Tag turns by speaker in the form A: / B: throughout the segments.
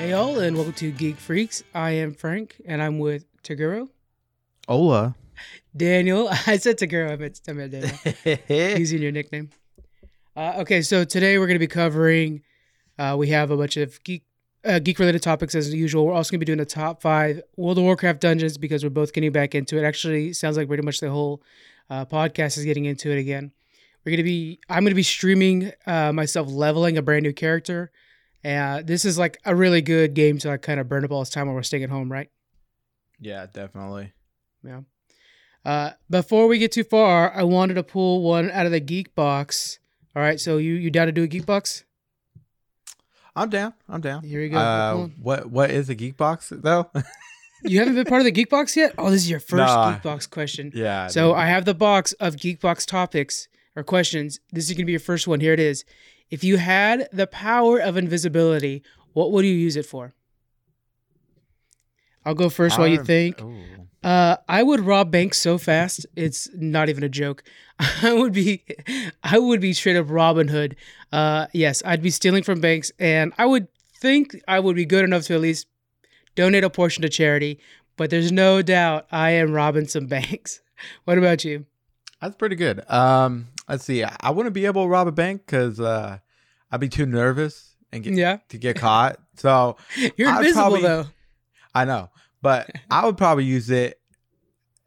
A: Hey all, and welcome to Geek Freaks. I am Frank, and I'm with Taguro,
B: Ola.
A: Daniel. I said Taguro, I meant, I meant Daniel. using your nickname. Uh, okay, so today we're going to be covering. Uh, we have a bunch of geek uh, geek related topics as usual. We're also going to be doing the top five World of Warcraft dungeons because we're both getting back into it. Actually, sounds like pretty much the whole uh, podcast is getting into it again. We're going to be. I'm going to be streaming uh, myself leveling a brand new character. Uh, this is like a really good game to like kind of burn up all this time while we're staying at home, right?
B: yeah, definitely.
A: Yeah. Uh, before we get too far, I wanted to pull one out of the geek box. All right, so you you down to do a geek box?
B: I'm down. I'm down.
A: Here we go.
B: Uh, what what is a geek box though?
A: You haven't been part of the geek box yet? Oh, this is your first
B: Nah.
A: geek box question.
B: yeah.
A: So I have the box of geek box topics or questions. This is gonna be your first one. Here it is. If you had the power of invisibility, what would you use it for? I'll go first while you think.
B: Ooh.
A: Uh, I would rob banks so fast. It's not even a joke. I would be, I would be straight up Robin Hood. Uh, yes, I'd be stealing from banks, and I would think I would be good enough to at least donate a portion to charity. But there's no doubt I am robbing some banks. What about you?
B: That's pretty good. Um, let's see. I wouldn't be able to rob a bank because uh, I'd be too nervous and get
A: Yeah,
B: to get caught. So
A: you're
B: I'd
A: invisible
B: probably-
A: though.
B: I know, but I would probably use it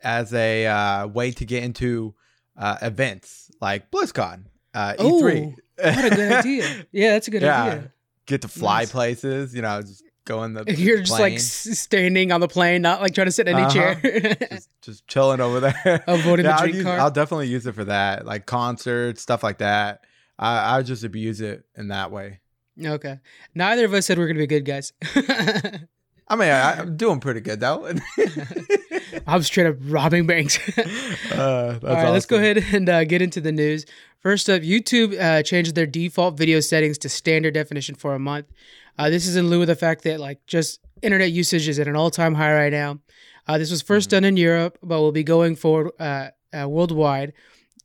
B: as a uh, way to get into uh, events like BlizzCon, uh, E3.
A: What a good idea. Yeah, that's a good
B: Yeah.
A: idea.
B: Get to fly
A: Nice.
B: places. You know, just go in the.
A: You're just like standing on the plane, not like trying to sit in any
B: Uh-huh.
A: chair.
B: just, just chilling over there.
A: Avoiding the
B: Yeah, I'll, use,
A: cart.
B: I'll definitely use it for that, like concerts, stuff like that. I I would just abuse it in that way.
A: Okay. Neither of us said we are going to be good guys.
B: I mean, I, I'm doing pretty good though.
A: I'm straight up robbing banks.
B: uh, that's
A: All right, let's go ahead and uh, get into the news. First up, YouTube uh, changed their default video settings to standard definition for a month. Uh, this is in lieu of the fact that like just internet usage is at an all-time high right now. Uh, this was 1st
B: Mhm.
A: done in Europe, but will be going forward uh, uh, worldwide.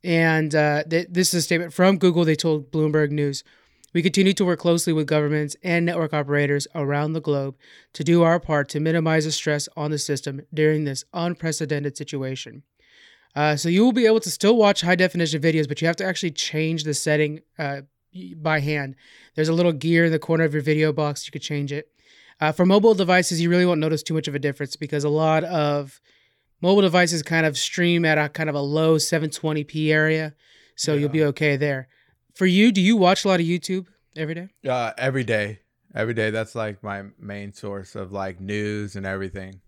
A: And uh, th- this is a statement from Google. They told Bloomberg News. We continue to work closely with governments and network operators around the globe to do our part to minimize the stress on the system during this unprecedented situation. Uh, so you will be able to still watch high definition videos, but you have to actually change the setting uh, by hand. There's a little gear in the corner of your video box. You could change it. Uh, for mobile devices, you really won't notice too much of a difference because a lot of mobile devices kind of stream at a kind of a low 720p area, so you'll be okay there. For you, do you watch a lot of YouTube every day?
B: Uh, every day, every day. That's like my main source of like news and everything.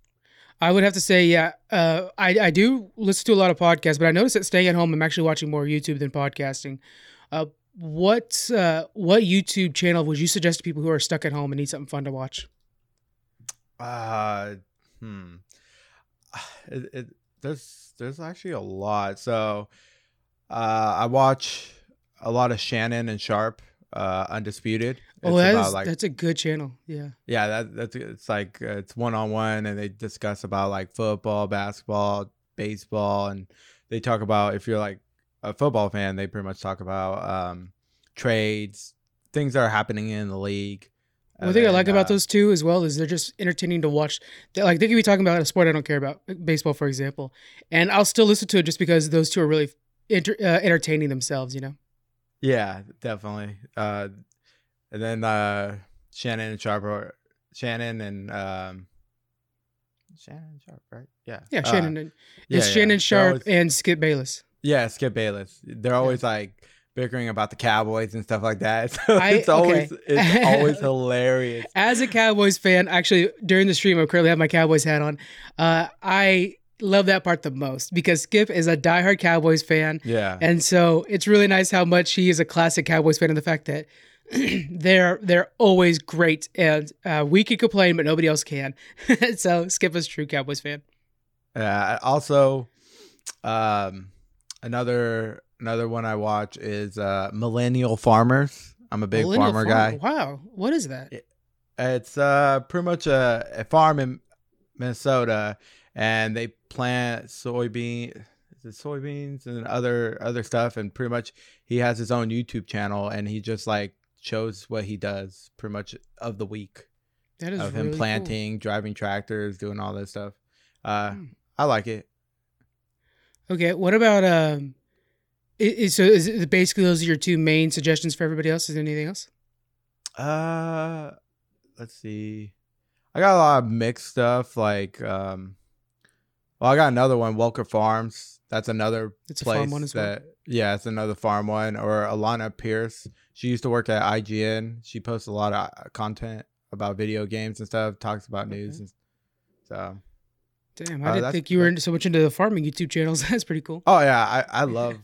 A: I would have to say, yeah, uh, I, I do listen to a lot of podcasts, but I noticed that staying at home, I'm actually watching more YouTube than podcasting. Uh, what uh, what YouTube channel would you suggest to people who are stuck at home and need something fun to watch?
B: Uh, hmm. It, it, there's there's actually a lot. So, uh, I watch a lot of Shannon and Sharpe, uh, Undisputed.
A: oh, that's
B: like
A: that's a good channel. Yeah.
B: yeah, that that's it's like uh, it's one on one, and they discuss about like football, basketball, baseball, and they talk about if you're like a football fan, they pretty much talk about um trades, things that are happening in the league.
A: One thing I like about
B: uh,
A: those two as well is they're just entertaining to watch. They're, like they could be talking about a sport I don't care about, baseball, for example, and I'll still listen to it just because those two are really enter, uh, entertaining themselves. You know.
B: Yeah, definitely. Uh, and then uh, Shannon and Sharpe, are, Shannon and um, Shannon Sharpe, right? Yeah.
A: Yeah,
B: Uh,
A: Shannon. and
B: yeah,
A: it's
B: yeah.
A: Shannon Sharpe
B: always-
A: and Skip Bayless.
B: Yeah, Skip Bayless. They're always like bickering about the Cowboys and stuff like that. So
A: I-
B: it's always
A: okay.
B: it's always hilarious.
A: As a Cowboys fan, actually during the stream, I currently have my Cowboys hat on. Uh, I love that part the most because Skip is a diehard Cowboys fan,
B: Yeah.
A: and so it's really nice how much he is a classic Cowboys fan, and the fact that they're they're always great, and uh, we can complain, but nobody else can. so Skip is a true Cowboys fan.
B: Uh, also, um, another another one I watch is uh, Millennial Farmers. I'm a big
A: Millennial
B: farmer
A: Farm-
B: guy.
A: Wow, what is that?
B: It's uh pretty much a, a farm in Minnesota, and they plant soybean, is it soybeans and other other stuff, and pretty much he has his own YouTube channel, and he just like shows what he does pretty much of the week.
A: That is
B: of
A: really
B: him
A: cool.
B: planting, driving tractors, doing all this stuff. Uh,
A: Hmm.
B: I like it.
A: Okay, what about um? Is, so is it basically those are your two main suggestions for everybody else? Is there anything else?
B: Uh, let's see. I got a lot of mixed stuff. Like, um, well, I got another one, Welker Farms. That's another
A: It's a
B: place
A: farm one as well.
B: yeah, it's another farm one. Or Alana Pierce. She used to work at IGN. She posts a lot of uh, content about video games and stuff. Talks about news. And, so,
A: Damn,
B: Uh,
A: I didn't think you were into, so much into the farming YouTube channels. That's pretty cool.
B: oh yeah, I I love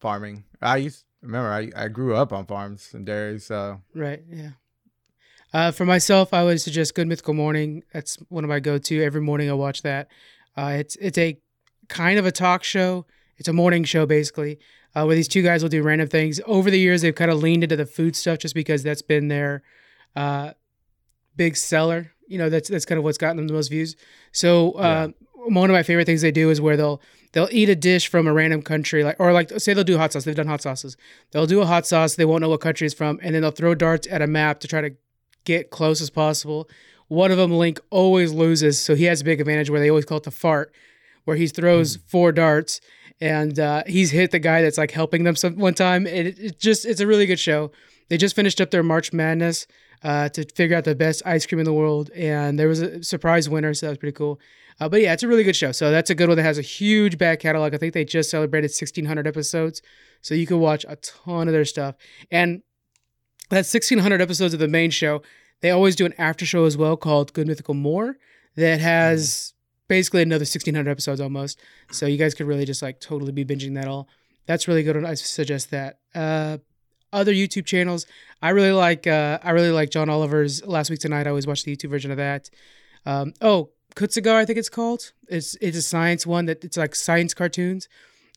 B: farming. I used remember I I grew up on farms and dairies. So
A: Right. Yeah. Uh, for myself, I would suggest Good Mythical Morning. That's one of my go-to. Every morning I watch that. Uh, it's it's a kind of a talk show. It's a morning show basically, uh, where these two guys will do random things. Over the years, they've kind of leaned into the food stuff just because that's been their uh, big seller. You know, that's that's kind of what's gotten them the most views. So uh, one of my favorite things they do is where they'll they'll eat a dish from a random country, like or like say they'll do hot sauce. They've done hot sauces. They'll do a hot sauce. They won't know what country it's from, and then they'll throw darts at a map to try to get close as possible. One of them, Link, always loses, so he has a big advantage where they always call it the fart, where he throws four darts and uh, he's hit the guy that's like helping them some one time. And it, it just it's a really good show. They just finished up their March Madness uh, to figure out the best ice cream in the world, and there was a surprise winner, so that was pretty cool. Uh, but yeah, it's a really good show. So that's a good one that has a huge back catalog. I think they just celebrated 1,600 episodes, so you can watch a ton of their stuff. And that's 1,600 episodes of the main show. They always do an after show as well called Good Mythical More that has basically another 1,600 episodes almost. So you guys could really just like totally be binging that all. That's really good. I suggest that. Uh, other YouTube channels, I really like. Uh, I really like John Oliver's Last Week Tonight. I always watch the YouTube version of that. Um, oh, Kurzgesagt, I think it's called. It's it's a science one that it's like science cartoons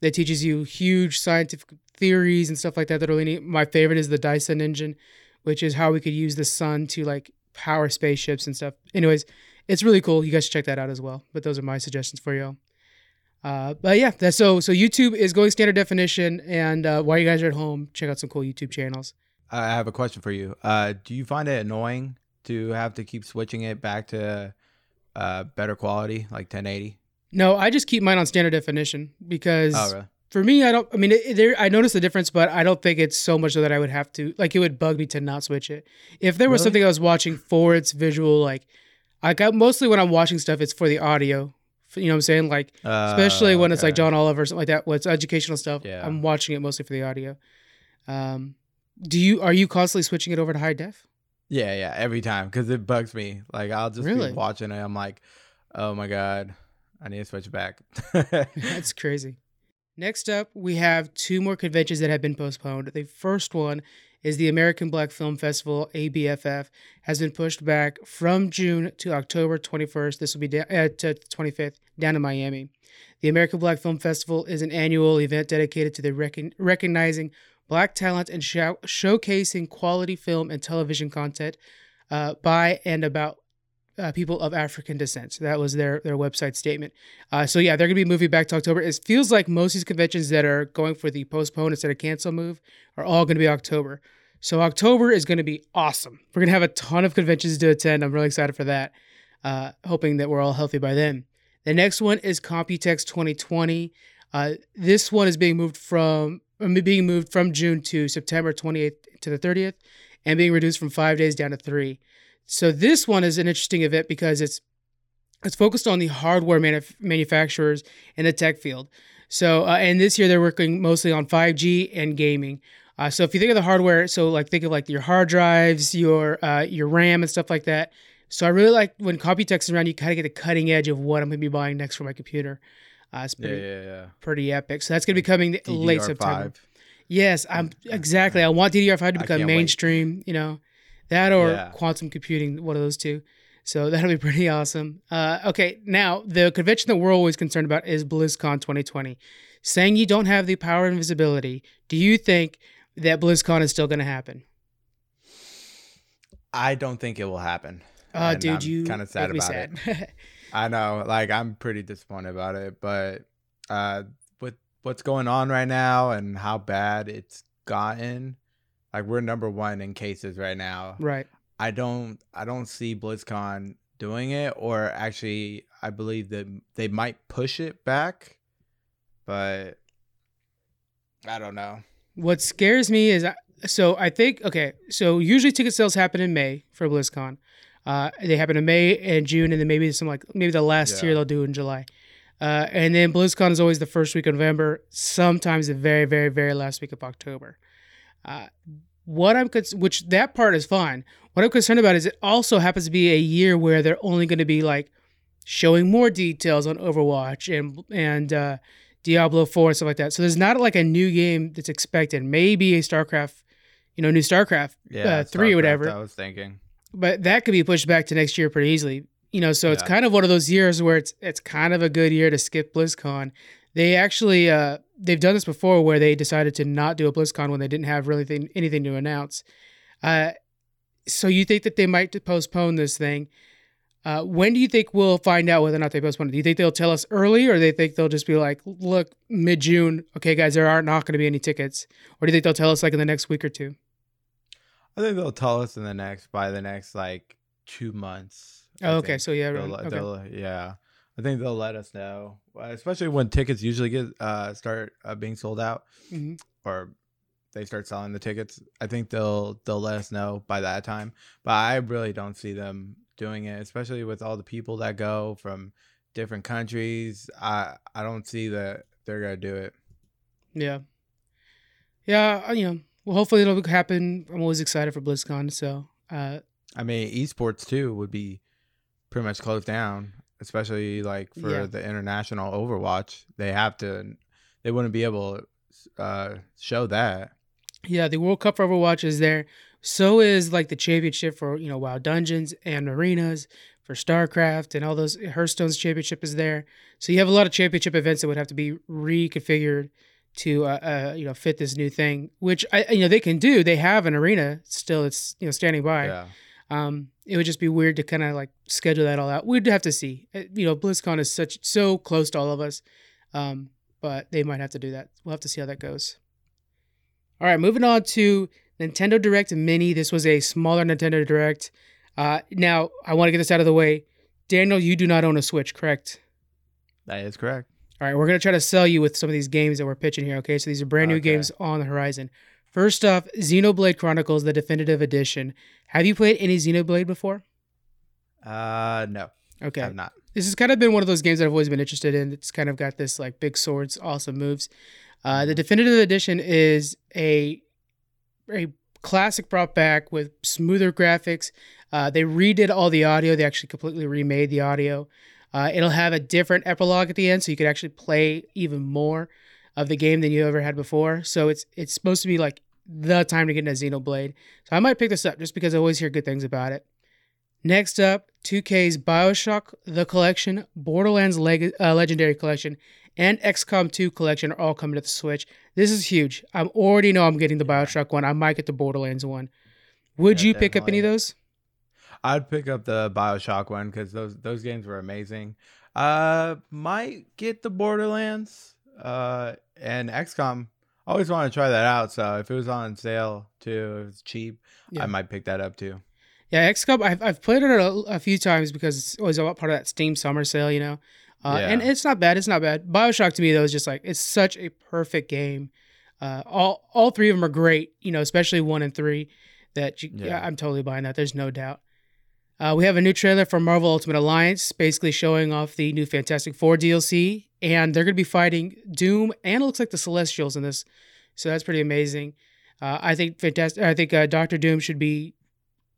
A: that teaches you huge scientific theories and stuff like that. That are really neat. My favorite is the Dyson engine, which is how we could use the sun to like power spaceships and stuff. Anyways, it's really cool. You guys should check that out as well. But those are my suggestions for you. Uh, but yeah, that's so so YouTube is going standard definition, and uh, while you guys are at home, check out some cool YouTube channels.
B: I have a question for you. Uh, do you find it annoying to have to keep switching it back to uh, better quality, like 1080?
A: No, I just keep mine on standard definition because
B: Oh, really?
A: for me, I don't. I mean, it, there I notice the difference, but I don't think it's so much so that I would have to like. It would bug me to not switch it. If there was
B: Really?
A: something I was watching for its visual, like I got mostly when I'm watching stuff, it's for the audio. You know what I'm saying? Like especially when it's like. John Oliver or something like that. When it's educational stuff,
B: Yeah.
A: I'm watching it mostly for the audio. Um, do you are you constantly switching it over to high def?
B: Yeah, yeah, every time because it bugs me. Like I'll just
A: Really?
B: be watching it. I'm like, oh my god, I need to switch it back.
A: That's crazy. Next up, we have two more conventions that have been postponed. The first one is the American Black Film Festival, ABFF, has been pushed back from June to October 21st. This will be da- uh, to 25th down in Miami. The American Black Film Festival is an annual event dedicated to the recon- recognizing black talent and show- showcasing quality film and television content uh, by and about uh, people of African descent. That was their their website statement. Uh, so yeah, they're gonna be moving back to October. It feels like most of these conventions that are going for the postpone instead of cancel move are all gonna be October. So October is gonna be awesome. We're gonna have a ton of conventions to attend. I'm really excited for that. Uh, hoping that we're all healthy by then. The next one is Computex 2020. Uh, this one is being moved from being moved from June to September 28th to the 30th, and being reduced from five days down to three. So this one is an interesting event because it's it's focused on the hardware manuf- manufacturers in the tech field. So uh, and this year they're working mostly on 5G and gaming. Uh, so if you think of the hardware, so like think of like your hard drives, your uh, your RAM and stuff like that. So I really like when Computex is around, you kind of get the cutting edge of what I'm going to be buying next for my computer. Uh, it's
B: yeah,
A: pretty
B: yeah, yeah.
A: pretty epic. So that's going to be coming late
B: DDR5.
A: September. Yes, I'm exactly. I want DDR5 to become
B: can't wait.
A: mainstream. You know, that or
B: Yeah.
A: quantum computing, one of those two. So that'll be pretty awesome. Uh, okay, now the convention that we're always concerned about is BlizzCon 2020. Saying you don't have the power and visibility, do you think that BlizzCon is still going to happen?
B: I don't think it will happen.
A: Uh,
B: And
A: dude,
B: I'm
A: you
B: kinda sad
A: make me
B: about
A: sad.
B: I know, like I'm pretty disappointed about it, but uh with what's going on right now and how bad it's gotten, like we're number one in cases right now.
A: right.
B: I don't I don't see BlizzCon doing it, or actually, I believe that they might push it back, but I don't know.
A: What scares me is so I think okay. So usually ticket sales happen in May for BlizzCon. Uh, they happen in May and June, and then maybe some like maybe the last
B: Yeah.
A: tier they'll do in July. Uh, and then BlizzCon is always the first week of November, sometimes the very, very, very last week of October. Uh, what I'm cons- which that part is fine. What I'm concerned about is it also happens to be a year where they're only going to be like showing more details on Overwatch and and uh, Diablo Four and stuff like that. So there's not like a new game that's expected. Maybe a StarCraft, you know, new StarCraft
B: Yeah,
A: uh, three or whatever.
B: I was thinking.
A: but that could be pushed back to next year pretty easily. You know, so it's kind of one of those years where it's it's kind of a good year to skip BlizzCon. They actually uh, they've done this before where they decided to not do a BlizzCon when they didn't have really thing, anything to announce. Uh, so you think that they might postpone this thing? Uh, when do you think we'll find out whether or not they postpone it? Do you think they'll tell us early, or they think they'll just be like, "Look, mid June, okay, guys, there are not going to be any tickets," or do you think they'll tell us like in the next week or two?
B: I think they'll tell us in the next by the next like two months.
A: Oh, okay, so yeah, okay.
B: yeah. I think they'll let us know, uh, especially when tickets usually get uh, start uh, being sold out,
A: Mhm.
B: or they start selling the tickets. I think they'll they'll let us know by that time. But I really don't see them doing it, especially with all the people that go from different countries. I I don't see that they're gonna do it.
A: Yeah. Yeah, you know, well, hopefully it'll happen. I'm always excited for BlizzCon. So, uh,
B: I mean, esports too would be pretty much closed down, especially like for
A: Yeah.
B: the international Overwatch. They have to, they wouldn't be able to uh, show that.
A: yeah, the World Cup for Overwatch is there. So is like the championship for, you know, WoW Dungeons and Arenas for StarCraft and all those. Hearthstone's championship is there. So you have a lot of championship events that would have to be reconfigured to, uh, uh, you know, fit this new thing, which I, you know, they can do. They have an arena still. It's, you know, standing by.
B: Yeah,
A: Um, it would just be weird to kind of like schedule that all out. We'd have to see. Uh, You know, BlizzCon is such so close to all of us, um, but they might have to do that. We'll have to see how that goes. All right, moving on to Nintendo Direct Mini. This was a smaller Nintendo Direct. Uh, now I want to get this out of the way. Daniel, you do not own a Switch, correct?
B: that is correct.
A: All right, we're gonna try to sell you with some of these games that we're pitching here. Okay, so these are brand new
B: Okay.
A: games on the horizon. First off, Xenoblade Chronicles, the definitive edition. Have you played any Xenoblade before?
B: Uh, no,
A: Okay.
B: I'm not.
A: this has kind of been one of those games that I've always been interested in. It's kind of got this like big swords, awesome moves. Uh, the definitive edition is a a classic brought back with smoother graphics. Uh, they redid all the audio. They actually completely remade the audio. Uh, it'll have a different epilogue at the end, so you could actually play even more of the game than you ever had before. So it's it's supposed to be like the time to get into Xenoblade. So I might pick this up just because I always hear good things about it. Next up, 2K's Bioshock The Collection, Borderlands Leg- uh, Legendary Collection, and XCOM 2 Collection are all coming to the Switch. This is huge. I already know I'm getting the Bioshock one. I might get the Borderlands one. Would
B: Yeah,
A: you pick up any of those?
B: I'd pick up the Bioshock one because those those games were amazing. Uh, might get the Borderlands. Uh, and XCOM. I always want to try that out. So if it was on sale too, if it's cheap,
A: Yeah.
B: I might pick that up too.
A: Yeah, XCOM. I've, I've played it a, a few times because it's always a part of that Steam summer sale, you know. Uh,
B: Yeah.
A: And it's not bad. It's not bad. Bioshock to me though is just like it's such a perfect game. Uh, all all three of them are great, you know, especially one and three. That you. Yeah. I'm totally buying that. There's no doubt. Uh, we have a new trailer for Marvel Ultimate Alliance, basically showing off the new Fantastic Four DLC, and they're going to be fighting Doom and it looks like the Celestials in this, so that's pretty amazing. Uh, I think fantastic. I think uh, Doctor Doom should be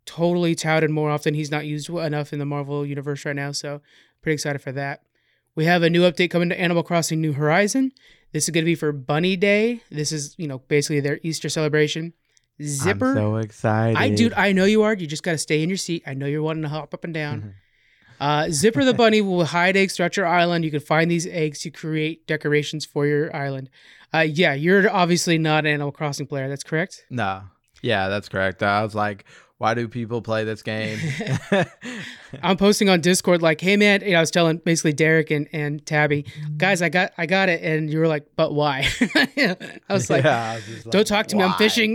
A: totally touted more often. He's not used enough in the Marvel universe right now, so pretty excited for that. We have a new update coming to Animal Crossing New Horizon. This is going to be for Bunny Day. This is you know basically their Easter celebration. Zipper.
B: I'm so excited.
A: I dude, I know you are. You just got to stay in your seat. I know you're wanting to hop up and down.
B: Mhm.
A: Uh, Zipper the bunny will hide eggs throughout your island. You can find these eggs to create decorations for your island. Uh, yeah, you're obviously not an Animal Crossing player. That's correct.
B: No. Yeah, that's correct. I was like, why do people play this game?
A: I'm posting on Discord like, "Hey man," you know, I was telling basically Derek and, and Tabby, guys, I got I got it, and you were like, "But why?" I was like,
B: Yeah, I was
A: "Don't
B: like,
A: talk to me. I'm fishing."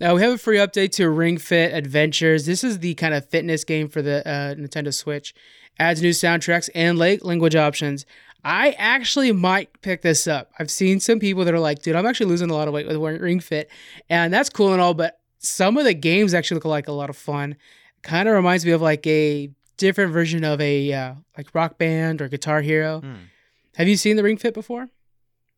A: Now we have a free update to Ring Fit Adventures. This is the kind of fitness game for the uh, Nintendo Switch. Adds new soundtracks and language options. I actually might pick this up. I've seen some people that are like, dude, I'm actually losing a lot of weight with wearing Ring Fit, and that's cool and all, but some of the games actually look like a lot of fun. Kind of reminds me of like a different version of a uh, like Rock Band or Guitar Hero.
B: Hmm.
A: Have you seen the Ring Fit before?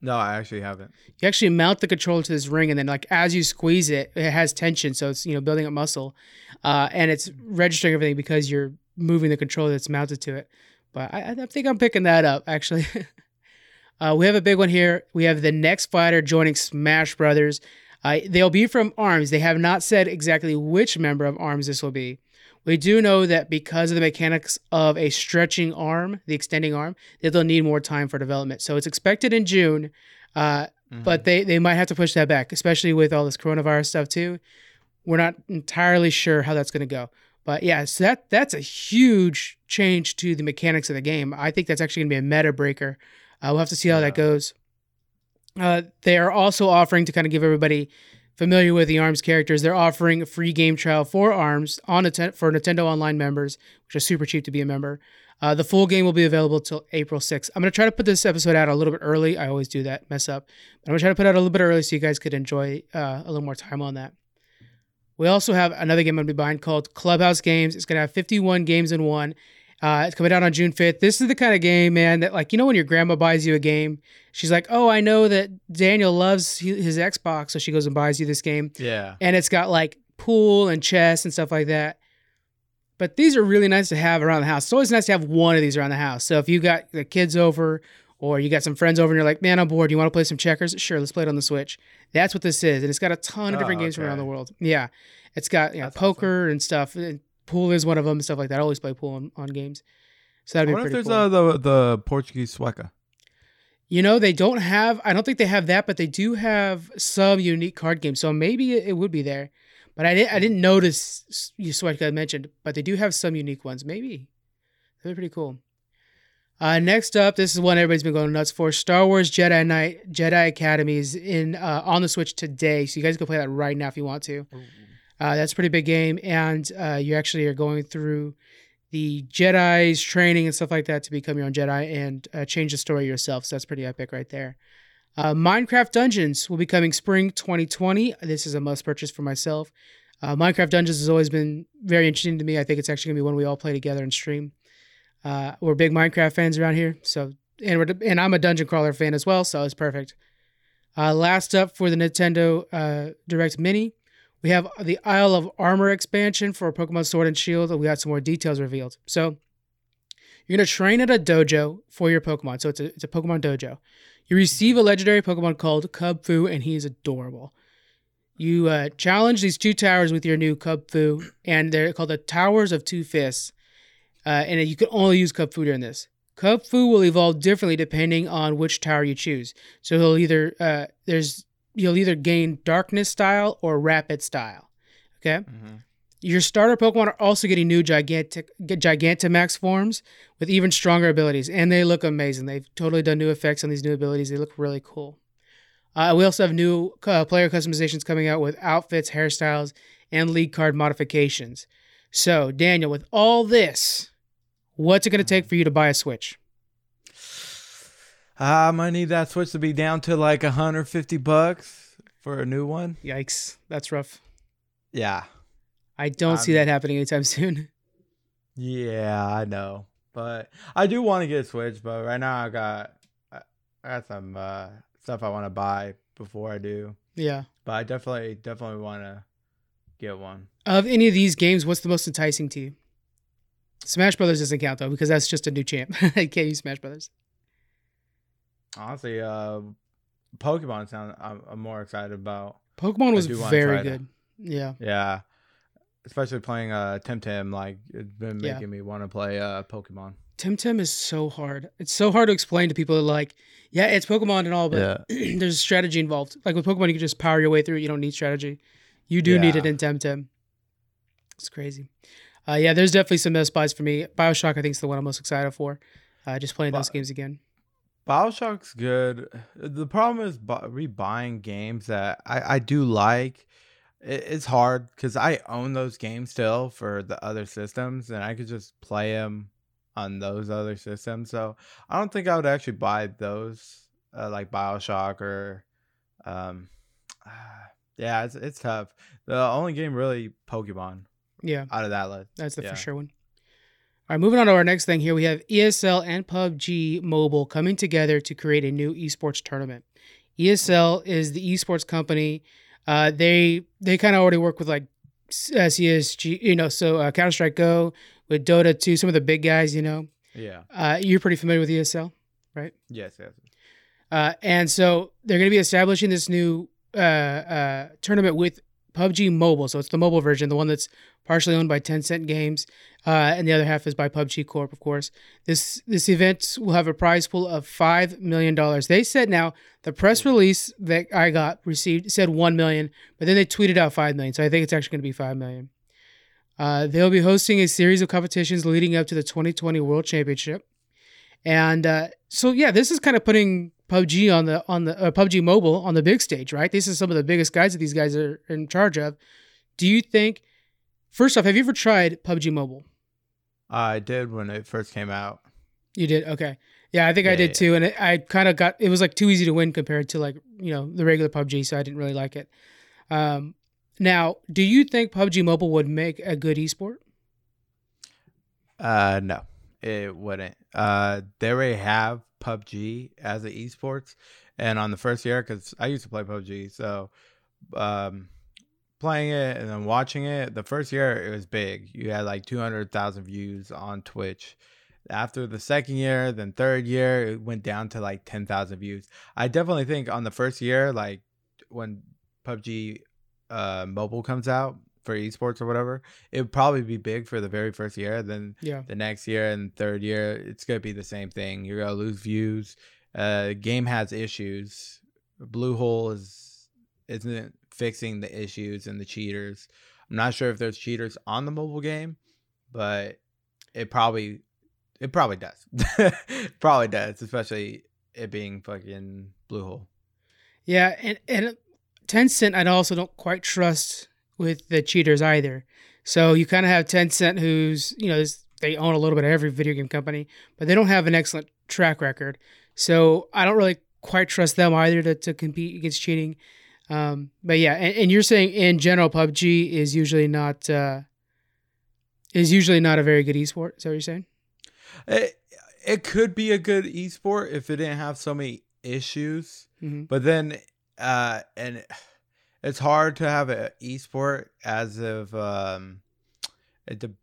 B: No, I actually haven't.
A: You actually mount the controller to this ring, and then like as you squeeze it, it has tension, so it's you know building up muscle, uh, and it's registering everything because you're moving the controller that's mounted to it. But I, I think I'm picking that up actually. uh, we have a big one here. We have the next fighter joining Smash Brothers. Uh, they'll be from ARMS. They have not said exactly which member of ARMS this will be. We do know that because of the mechanics of a stretching arm, the extending arm, that they'll need more time for development. So it's expected in June, uh,
B: Mhm.
A: but they, they might have to push that back, especially with all this coronavirus stuff too. We're not entirely sure how that's going to go. But yeah, so that that's a huge change to the mechanics of the game. I think that's actually going to be a meta breaker. Uh, we'll have to see how
B: Yeah.
A: that goes. Uh, they are also offering to kind of give everybody familiar with the ARMS characters. They're offering a free game trial for ARMS on for Nintendo Online members, which is super cheap to be a member. Uh, the full game will be available till April 6th. I'm going to try to put this episode out a little bit early. I always do that, mess up. But I'm going to try to put it out a little bit early so you guys could enjoy uh, a little more time on that. We also have another game I'm to be buying called Clubhouse Games. It's going to have 51 games in one. Uh, it's coming out on June 5th. This is the kind of game, man, that like you know when your grandma buys you a game, she's like, "Oh, I know that Daniel loves his Xbox," so she goes and buys you this game,
B: Yeah.
A: and it's got like pool and chess and stuff like that. But these are really nice to have around the house. It's always nice to have one of these around the house. So if you got the kids over or you got some friends over and you're like, man, I'm bored. You want to play some checkers? Sure, let's play it on the Switch. That's what this is. And it's got a ton of
B: Oh,
A: different games from around the world. Yeah. It's got you know,
B: That's awesome.
A: poker and stuff. And pool is one of them and stuff like that. I always play pool on, on games. So
B: I
A: that'd be
B: wonder if
A: pretty
B: there's
A: cool.
B: uh, the the Portuguese sueca.
A: You know, they don't have, I don't think they have that, but they do have some unique card games. So maybe it, it would be there. But I didn't, I didn't notice you sueca mentioned, but they do have some unique ones. Maybe. That'd be pretty cool. Uh, next up, this is one everybody's been going nuts for. Star Wars Jedi Knight Jedi Academy is in uh, on the Switch today, so you guys can play that right now if you want to. Uh, that's a pretty big game, and uh, you actually are going through the Jedi's training and stuff like that to become your own Jedi and uh, change the story yourself. So that's pretty epic right there. Uh, Minecraft Dungeons will be coming spring 2020. This is a must purchase for myself. Uh, Minecraft Dungeons has always been very interesting to me. I think it's actually gonna be one we all play together and stream. Uh, we're big Minecraft fans around here, so and we're and I'm a dungeon crawler fan as well, so it's perfect. Uh, last up for the Nintendo uh, Direct Mini, we have the Isle of Armor expansion for Pokemon Sword and Shield. and We got some more details revealed. So you're gonna train at a dojo for your Pokemon. So it's a it's a Pokemon dojo. You receive a legendary Pokemon called Kubfu, and he is adorable. You uh, challenge these two towers with your new Kubfu, and they're called the Towers of Two Fists. Uh, and you can only use Kubfu during this. Kubfu will evolve differently depending on which tower you choose. So he'll either uh, there's you'll either gain Darkness style or Rapid style. Okay.
B: Mhm.
A: Your starter Pokemon are also getting new gigantic Gigantamax forms with even stronger abilities, and they look amazing. They've totally done new effects on these new abilities. They look really cool. Uh, we also have new uh, player customizations coming out with outfits, hairstyles, and league card modifications. So, Daniel, with all this, what's it going to take for you to buy a Switch?
B: I'm gonna need that Switch to be down to like 150 bucks for a new one.
A: Yikes, that's rough.
B: Yeah.
A: I don't see that happening anytime soon.
B: Yeah, I know, but I do want to get a Switch. But right now, I got I I got some uh, stuff I want to buy before I do.
A: yeah.
B: But I definitely definitely want to get one.
A: Of any of these games, what's the most enticing to you? Smash Brothers doesn't count though because that's just a new champ. I can't use Smash Brothers.
B: Honestly, uh, Pokemon sound I'm, I'm more excited about.
A: Pokemon was very good. Yeah.
B: Yeah, especially playing uh Temtem. Like it's been
A: Yeah.
B: making me want to play uh Pokemon.
A: Temtem is so hard. It's so hard to explain to people that like, yeah, it's Pokemon and all, but yeah. there's strategy involved. Like with Pokemon, you can just power your way through. it. You don't need strategy. You do need it in Temtem. It's crazy. Uh, yeah, there's definitely some best buys for me. Bioshock, I think, is the one I'm most excited for. Uh, just playing those
B: Bi-
A: games again.
B: Bioshock's good. The problem is bu- rebuying games that I, I do like. it, it's hard because I own those games still for the other systems, and I could just play them on those other systems. So I don't think I would actually buy those uh, like Bioshock or, um, yeah, it's it's tough. The only game really Pokemon
A: Yeah,
B: out of that list.
A: that's the
B: Yeah.
A: for sure one. All right, moving on to our next thing here, we have ESL and PUBG Mobile coming together to create a new esports tournament. ESL is the esports company. Uh, they they kind of already work with like uh, CSG, you know, so uh, Counter Strike Go with Dota 2, some of the big guys, you know.
B: Yeah.
A: Uh, you're pretty familiar with ESL. Right?
B: Yes. Yes.
A: Uh, and so they're going to be establishing this new uh, uh, tournament with PUBG Mobile. So it's the mobile version, the one that's partially owned by Tencent Games, uh, and the other half is by PUBG Corp, of course. This this event will have a prize pool of five million dollars. They said now the press release that I got received said one million, but then they tweeted out five million. So I think it's actually going to be five million. Uh, they'll be hosting a series of competitions leading up to the 2020 World Championship. And uh, so yeah, this is kind of putting PUBG on the on the uh, PUBG Mobile on the big stage, right? These are some of the biggest guys that these guys are in charge of. Do you think? First off, have you ever tried PUBG Mobile?
B: I did when it first came out.
A: You did, okay. Yeah, I think I did
B: yeah.
A: too, and it, I kind of got it was like too easy to win compared to like you know the regular PUBG, so I didn't really like it. Um, now, do you think PUBG Mobile would make a good esport?
B: Uh, no, it wouldn't. Uh, they already have PUBG as an esports, and on the first year, because I used to play PUBG, so um, playing it and then watching it, the first year it was big. You had like two hundred thousand views on Twitch. After the second year, then third year, it went down to like ten thousand views. I definitely think on the first year, like when PUBG uh, mobile comes out for esports or whatever, it would probably be big for the very first year. Then
A: Yeah,
B: the next year and third year, it's gonna be the same thing. You're gonna lose views. Uh, game has issues. Bluehole is isn't fixing the issues and the cheaters. I'm not sure if there's cheaters on the mobile game, but it probably it probably does. probably does, especially it being fucking Bluehole.
A: yeah, and and Tencent, I also don't quite trust with the cheaters either. So you kind of have Tencent, who's you know they own a little bit of every video game company, but they don't have an excellent track record. So I don't really quite trust them either to, to compete against cheating. Um, but yeah, and, and you're saying in general, PUBG is usually not uh, is usually not a very good esport. Is that what you're saying?
B: It it could be a good esport if it didn't have so many issues.
A: hmm
B: But then, uh, and it's hard to have an esport as of um, it de-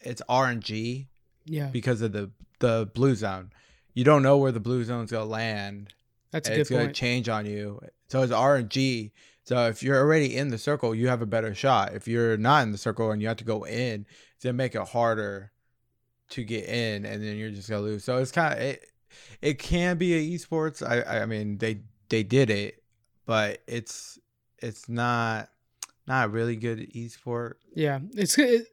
B: it's RNG
A: Yeah,
B: because of the the blue zone. You don't know where the blue zone's gonna land.
A: that's a good
B: it's gonna change on you. So it's RNG. So if you're already in the circle, you have a better shot. If you're not in the circle and you have to go in, it's gonna make it harder to get in, and then you're just gonna lose. So it's kind of it. It can be a esports. I I mean they they did it, but it's it's not not really good esport.
A: Yeah, it's it,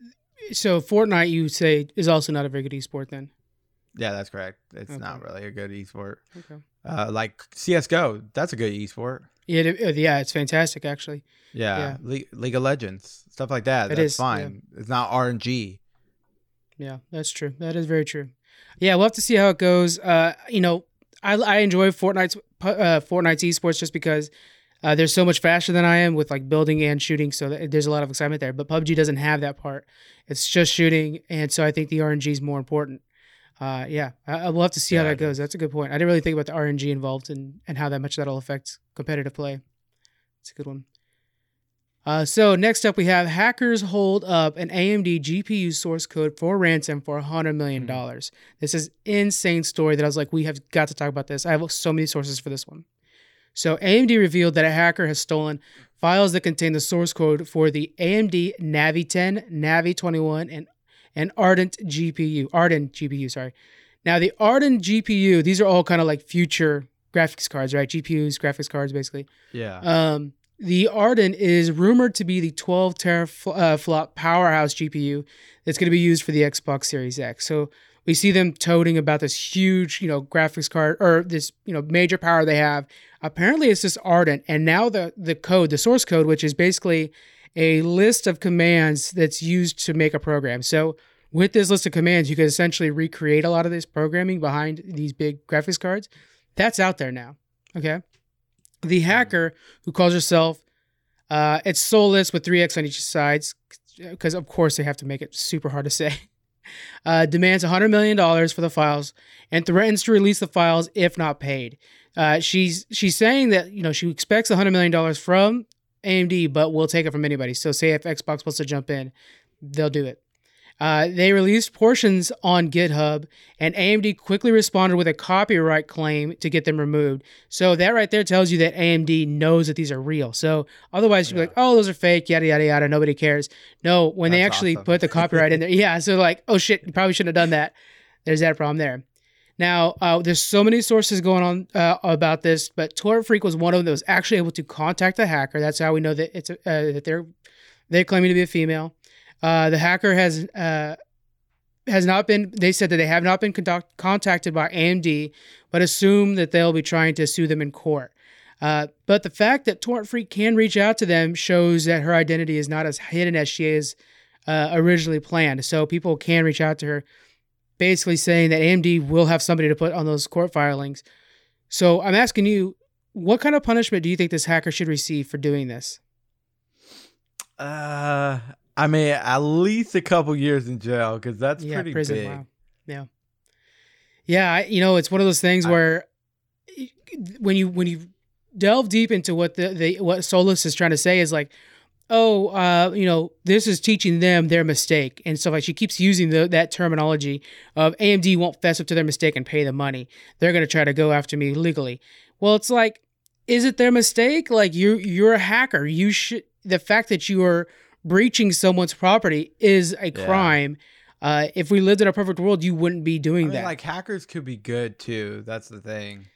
A: so Fortnite. You say is also not a very good esport then.
B: Yeah, that's correct. It's
A: Okay.
B: not really a good esport.
A: Okay.
B: Uh, like CS:GO, that's a good esport.
A: Yeah, it- uh, yeah, it's fantastic actually.
B: Yeah,
A: Yeah.
B: Le- League of Legends, stuff like that.
A: It
B: that's
A: is,
B: fine. It's not RNG.
A: Yeah, that's true. That is very true. Yeah, we'll have to see how it goes. Uh, you know, I, I enjoy Fortnite's uh, Fortnite's esports just because uh, they're so much faster than I am with like building and shooting. So th- there's a lot of excitement there. But PUBG doesn't have that part. It's just shooting, and so I think the RNG is more important. Uh, yeah, I, I will have to see how that goes. That's a good point. I didn't really think about the RNG involved and and how that much that'll affect competitive play. It's a good one. Uh, so next up, we have hackers hold up an AMD GPU source code for ransom for $100 million.
B: Mhm.
A: This is insane story that I was like, we have got to talk about this. I have so many sources for this one. So AMD revealed that a hacker has stolen files that contain the source code for the AMD Navi 10, Navi 21, and and Ardent GPU. Ardent GPU, sorry. Now the Ardent GPU, these are all kind of like future graphics cards, right? GPUs, graphics cards, basically.
B: Yeah.
A: Um, the Arden is rumored to be the 12 teraflop powerhouse GPU that's going to be used for the Xbox Series X. So we see them toting about this huge, you know, graphics card or this, you know, major power they have. Apparently, it's this Ardent, and now the the code, the source code, which is basically a list of commands that's used to make a program. So with this list of commands, you can essentially recreate a lot of this programming behind these big graphics cards. That's out there now. Okay. The hacker who calls herself, uh, it's soulless with 3x on each sides, because of course they have to make it super hard to say, uh, demands $100 million for the files and threatens to release the files if not paid. Uh, she's she's saying that you know she expects $100 million from AMD, but will take it from anybody. So say if Xbox wants to jump in, they'll do it. Uh, they released portions on GitHub, and AMD quickly responded with a copyright claim to get them removed. So that right there tells you that AMD knows that these are real. So otherwise, you'd be like, "Oh, those are fake," yada yada yada. Nobody cares. No, when they actually
B: awesome.
A: put the copyright in there, yeah. So like, oh shit, you probably shouldn't have done that. There's that problem there. Now, uh, there's so many sources going on uh, about this, but Torrent Freak was one of them that was actually able to contact the hacker. That's how we know that it's uh, that they're they're claiming to be a female. Uh, the hacker has uh, has not been. They said that they have not been contact- contacted by AMD, but assume that they'll be trying to sue them in court. Uh, but the fact that Torrent Freak can reach out to them shows that her identity is not as hidden as she is uh, originally planned. So people can reach out to her, basically saying that AMD will have somebody to put on those court filings. So I'm asking you, what kind of punishment do you think this hacker should receive for doing this?
B: Uh, I mean, at least a couple years in jail because that's
A: yeah,
B: pretty
A: prison.
B: big.
A: Wow. Yeah. Yeah, I, you know, it's one of those things
B: I-
A: where when you when you delve deep into what the, the what Solus is trying to say is like, oh, uh, you know, this is teaching them their mistake and stuff like. She keeps using the, that terminology of AMD won't fess up to their mistake and pay the money. They're gonna try to go after me legally. Well, it's like, is it their mistake? Like you you're a hacker. You should the fact that you are breaching someone's property is a
B: Yeah.
A: crime. Uh, if we lived in a perfect world, you wouldn't be
B: I
A: doing
B: mean,
A: that.
B: like hackers could be good too. That's the thing.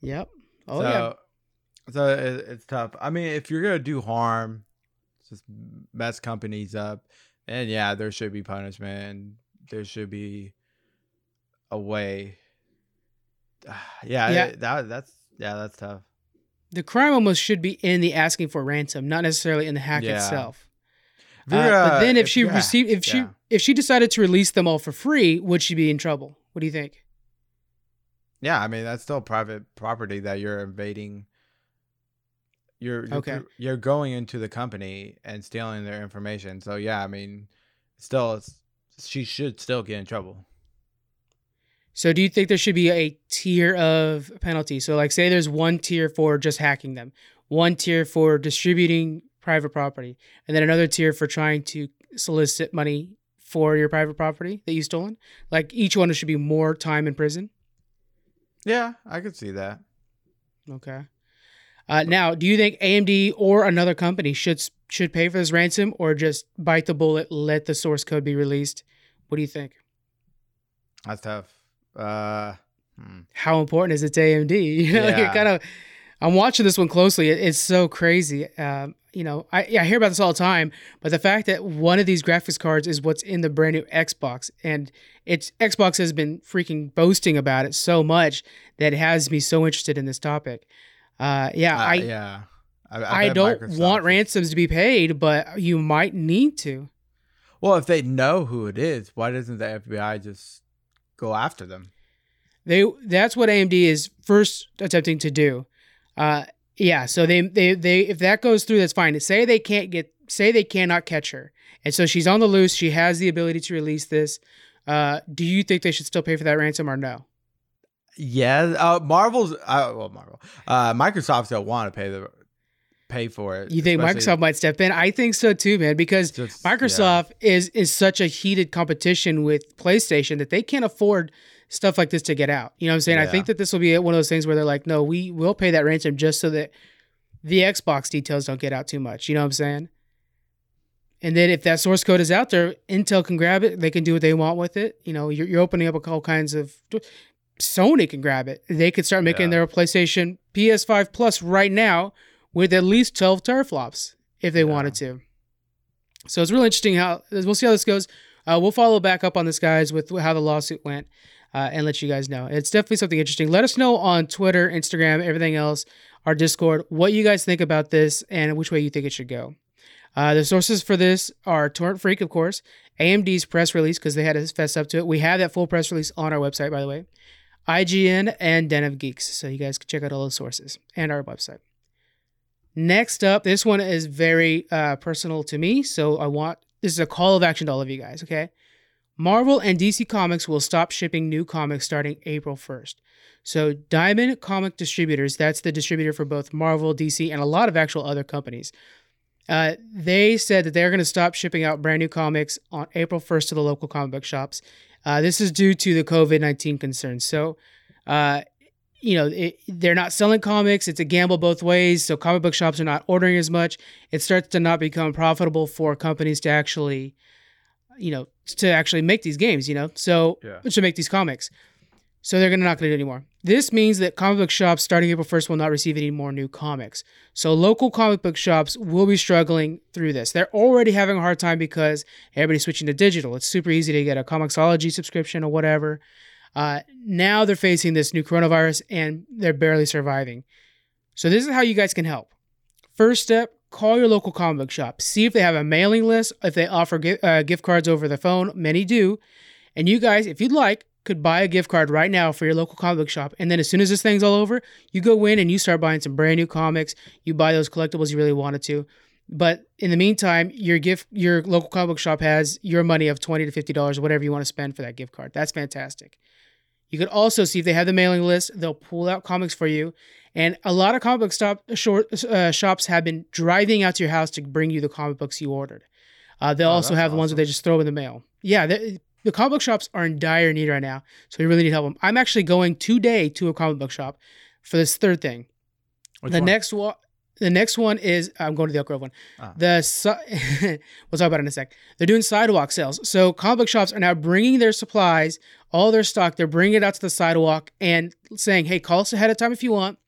A: yep. Oh
B: so,
A: yeah.
B: So it, it's tough. I mean, if you're gonna do harm, just mess companies up, and yeah, there should be punishment. And there should be a way. Yeah,
A: Yeah.
B: it- that that's yeah, that's tough.
A: The crime almost should be in the asking for ransom, not necessarily in the hack
B: Yeah.
A: itself.
B: If
A: Uh, but
B: uh,
A: then if, she
B: yeah,
A: received, if she if she decided to release them all for free, would she be in trouble? What do you think?
B: Yeah, I mean that's still private property that you're invading. You're you're,
A: Okay.
B: you're going into the company and stealing their information. So yeah, I mean, still, it's, she should still get in trouble.
A: So do you think there should be a tier of penalty? So like say there's one tier for just hacking them, one tier for distributing private property, and then another tier for trying to solicit money for your private property that you stolen. Like each one should be more time in prison.
B: Yeah, I could see that.
A: Okay. Uh, now, do you think AMD or another company should should pay for this ransom, or just bite the bullet, let the source code be released? What do you think?
B: That's tough. Uh, hmm.
A: How important is it to AMD? You know, you're kind of. I'm watching this one closely. It- it's so crazy. Um, you know, I, I hear about this all the time, but the fact that one of these graphics cards is what's in the brand new Xbox, and it's Xbox has been freaking boasting about it so much that it has me so interested in this topic. Uh, yeah,
B: Uh,
A: I
B: yeah. I,
A: I,
B: bet
A: don't
B: Microsoft
A: want
B: is-
A: ransoms to be paid, but you might need to.
B: Well, if they know who it is, why doesn't the FBI just go after them?
A: They that's what AMD is first attempting to do. Uh, yeah, so they they they if that goes through, that's fine. Say they can't get say they cannot catch her, and so she's on the loose. She has the ability to release this. Uh, do you think they should still pay for that ransom or no?
B: Yeah, uh, Marvel's uh, well, Marvel, uh, Microsoft don't want to pay the pay for it.
A: You think Microsoft might step in? I think so too, man. Because
B: just- yeah.
A: Microsoft is is such a heated competition with PlayStation that they can't afford stuff like this to get out. You know what I'm saying? I think that this will be one of those things where they're like, no, we will pay that ransom just so that the Xbox details don't get out too much. You know what I'm saying? And then if that source code is out there, Intel can grab it. They can do what they want with it. You know, you're, you're opening up all kinds of. Sony can grab it. They could start making
B: Yeah.
A: their PlayStation PS5 Plus right now with at least 12 teraflops if they
B: Yeah.
A: wanted to. So it's really interesting how we'll see how this goes. Uh, we'll follow back up on this, guys, with how the lawsuit went uh, and let you guys know. It's definitely something interesting. Let us know on Twitter, Instagram, everything else, our Discord, what you guys think about this and which way you think it should go. Uh, the sources for this are Torrent Freak, of course, AMD's press release because they had to fess up to it. We have that full press release on our website, by the way. IGN and Den of Geeks, so you guys can check out all those sources and our website. Next up, this one is very uh, personal to me, so I want this is a call of action to all of you guys. Okay, Marvel and DC Comics will stop shipping new comics starting April 1st. So, Diamond Comic Distributors, that's the distributor for both Marvel, DC, and a lot of actual other companies. Uh, they said that they're going to stop shipping out brand new comics on April 1st to the local comic book shops. Uh, this is due to the COVID 19 concerns. So, uh, you know, it, they're not selling comics. It's a gamble both ways. So, comic book shops are not ordering as much. It starts to not become profitable for companies to actually, you know, to actually make these games, you know, so
B: Yeah.
A: to make these comics. So they're gonna not gonna do it anymore. This means that comic book shops starting April 1st will not receive any more new comics. So local comic book shops will be struggling through this. They're already having a hard time because everybody's switching to digital. It's super easy to get a Comixology subscription or whatever. Uh, now they're facing this new coronavirus and they're barely surviving. So this is how you guys can help. First step, call your local comic book shop. See if they have a mailing list, if they offer uh, gift cards over the phone. Many do. And you guys, if you'd like, could buy a gift card right now for your local comic book shop. And then as soon as this thing's all over, you go in and you start buying some brand new comics. You buy those collectibles you really wanted to. But in the meantime, your gift, your local comic book shop has your money of twenty to fifty dollars, whatever you want to spend for that gift card. That's fantastic. You could also see if they have the mailing list; they'll pull out comics for you. And a lot of comic book stop short uh, shops have been driving out to your house to bring you the comic books you ordered. Uh, they'll
B: Oh,
A: also have the ones that they just throw in the mail. Yeah, the, the comic book shops are in dire need right now, so we really need help them. I'm actually going today to a comic book shop for this third thing.
B: Which
A: the
B: one?
A: next one, the next one is I'm going to the Elk Grove one.
B: Ah.
A: The si- we'll talk about it in a sec. They're doing sidewalk sales, so comic book shops are now bringing their supplies, all their stock. They're bringing it out to the sidewalk and saying, "Hey, call us ahead of time if you want,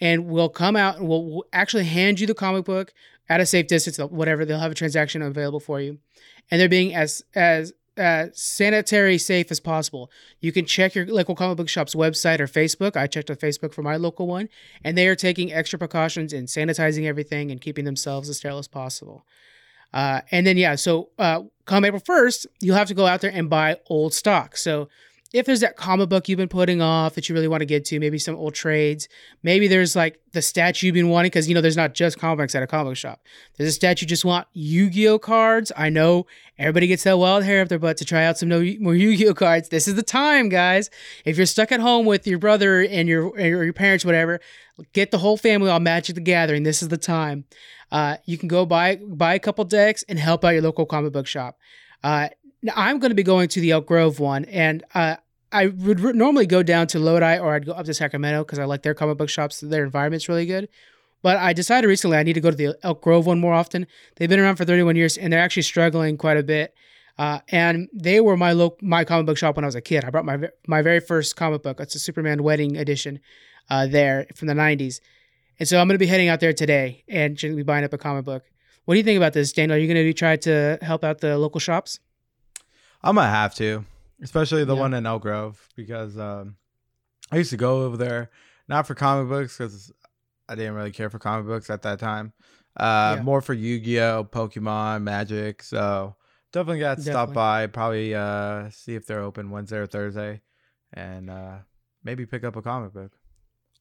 A: and we'll come out and we'll, we'll actually hand you the comic book at a safe distance, whatever. They'll have a transaction available for you, and they're being as as uh, sanitary safe as possible. You can check your local comic book shop's website or Facebook. I checked on Facebook for my local one, and they are taking extra precautions in sanitizing everything and keeping themselves as sterile as possible. Uh, and then yeah, so uh, come April first, you'll have to go out there and buy old stock. So if there's that comic book you've been putting off that you really want to get to, maybe some old trades, maybe there's like the statue you've been wanting because you know there's not just comics at a comic book shop. There's a statue you just want Yu-Gi-Oh cards. I know everybody gets that wild hair up their butt to try out some more Yu-Gi-Oh cards. This is the time, guys. If you're stuck at home with your brother and your or your parents, whatever, get the whole family on Magic the Gathering. This is the time. Uh, you can go buy buy a couple decks and help out your local comic book shop. Uh, I'm going to be going to the Elk Grove one, and uh, I would r- normally go down to Lodi or I'd go up to Sacramento because I like their comic book shops. Their environment's really good. But I decided recently I need to go to the Elk Grove one more often. They've been around for 31 years and they're actually struggling quite a bit. Uh, and they were my lo- my comic book shop when I was a kid. I brought my my very first comic book. It's a Superman wedding edition uh, there from the 90s. And so I'm going to be heading out there today and be buying up a comic book. What do you think about this, Daniel? Are you going to try to help out the local shops?
B: I'm gonna have to, especially the
A: Yeah.
B: one in Elk Grove, because um, I used to go over there not for comic books because I didn't really care for comic books at that time. Uh,
A: Yeah.
B: more for Yu-Gi-Oh, Pokemon, Magic. So definitely got to stop by. Probably uh, see if they're open Wednesday or Thursday, and uh, maybe pick up a comic book.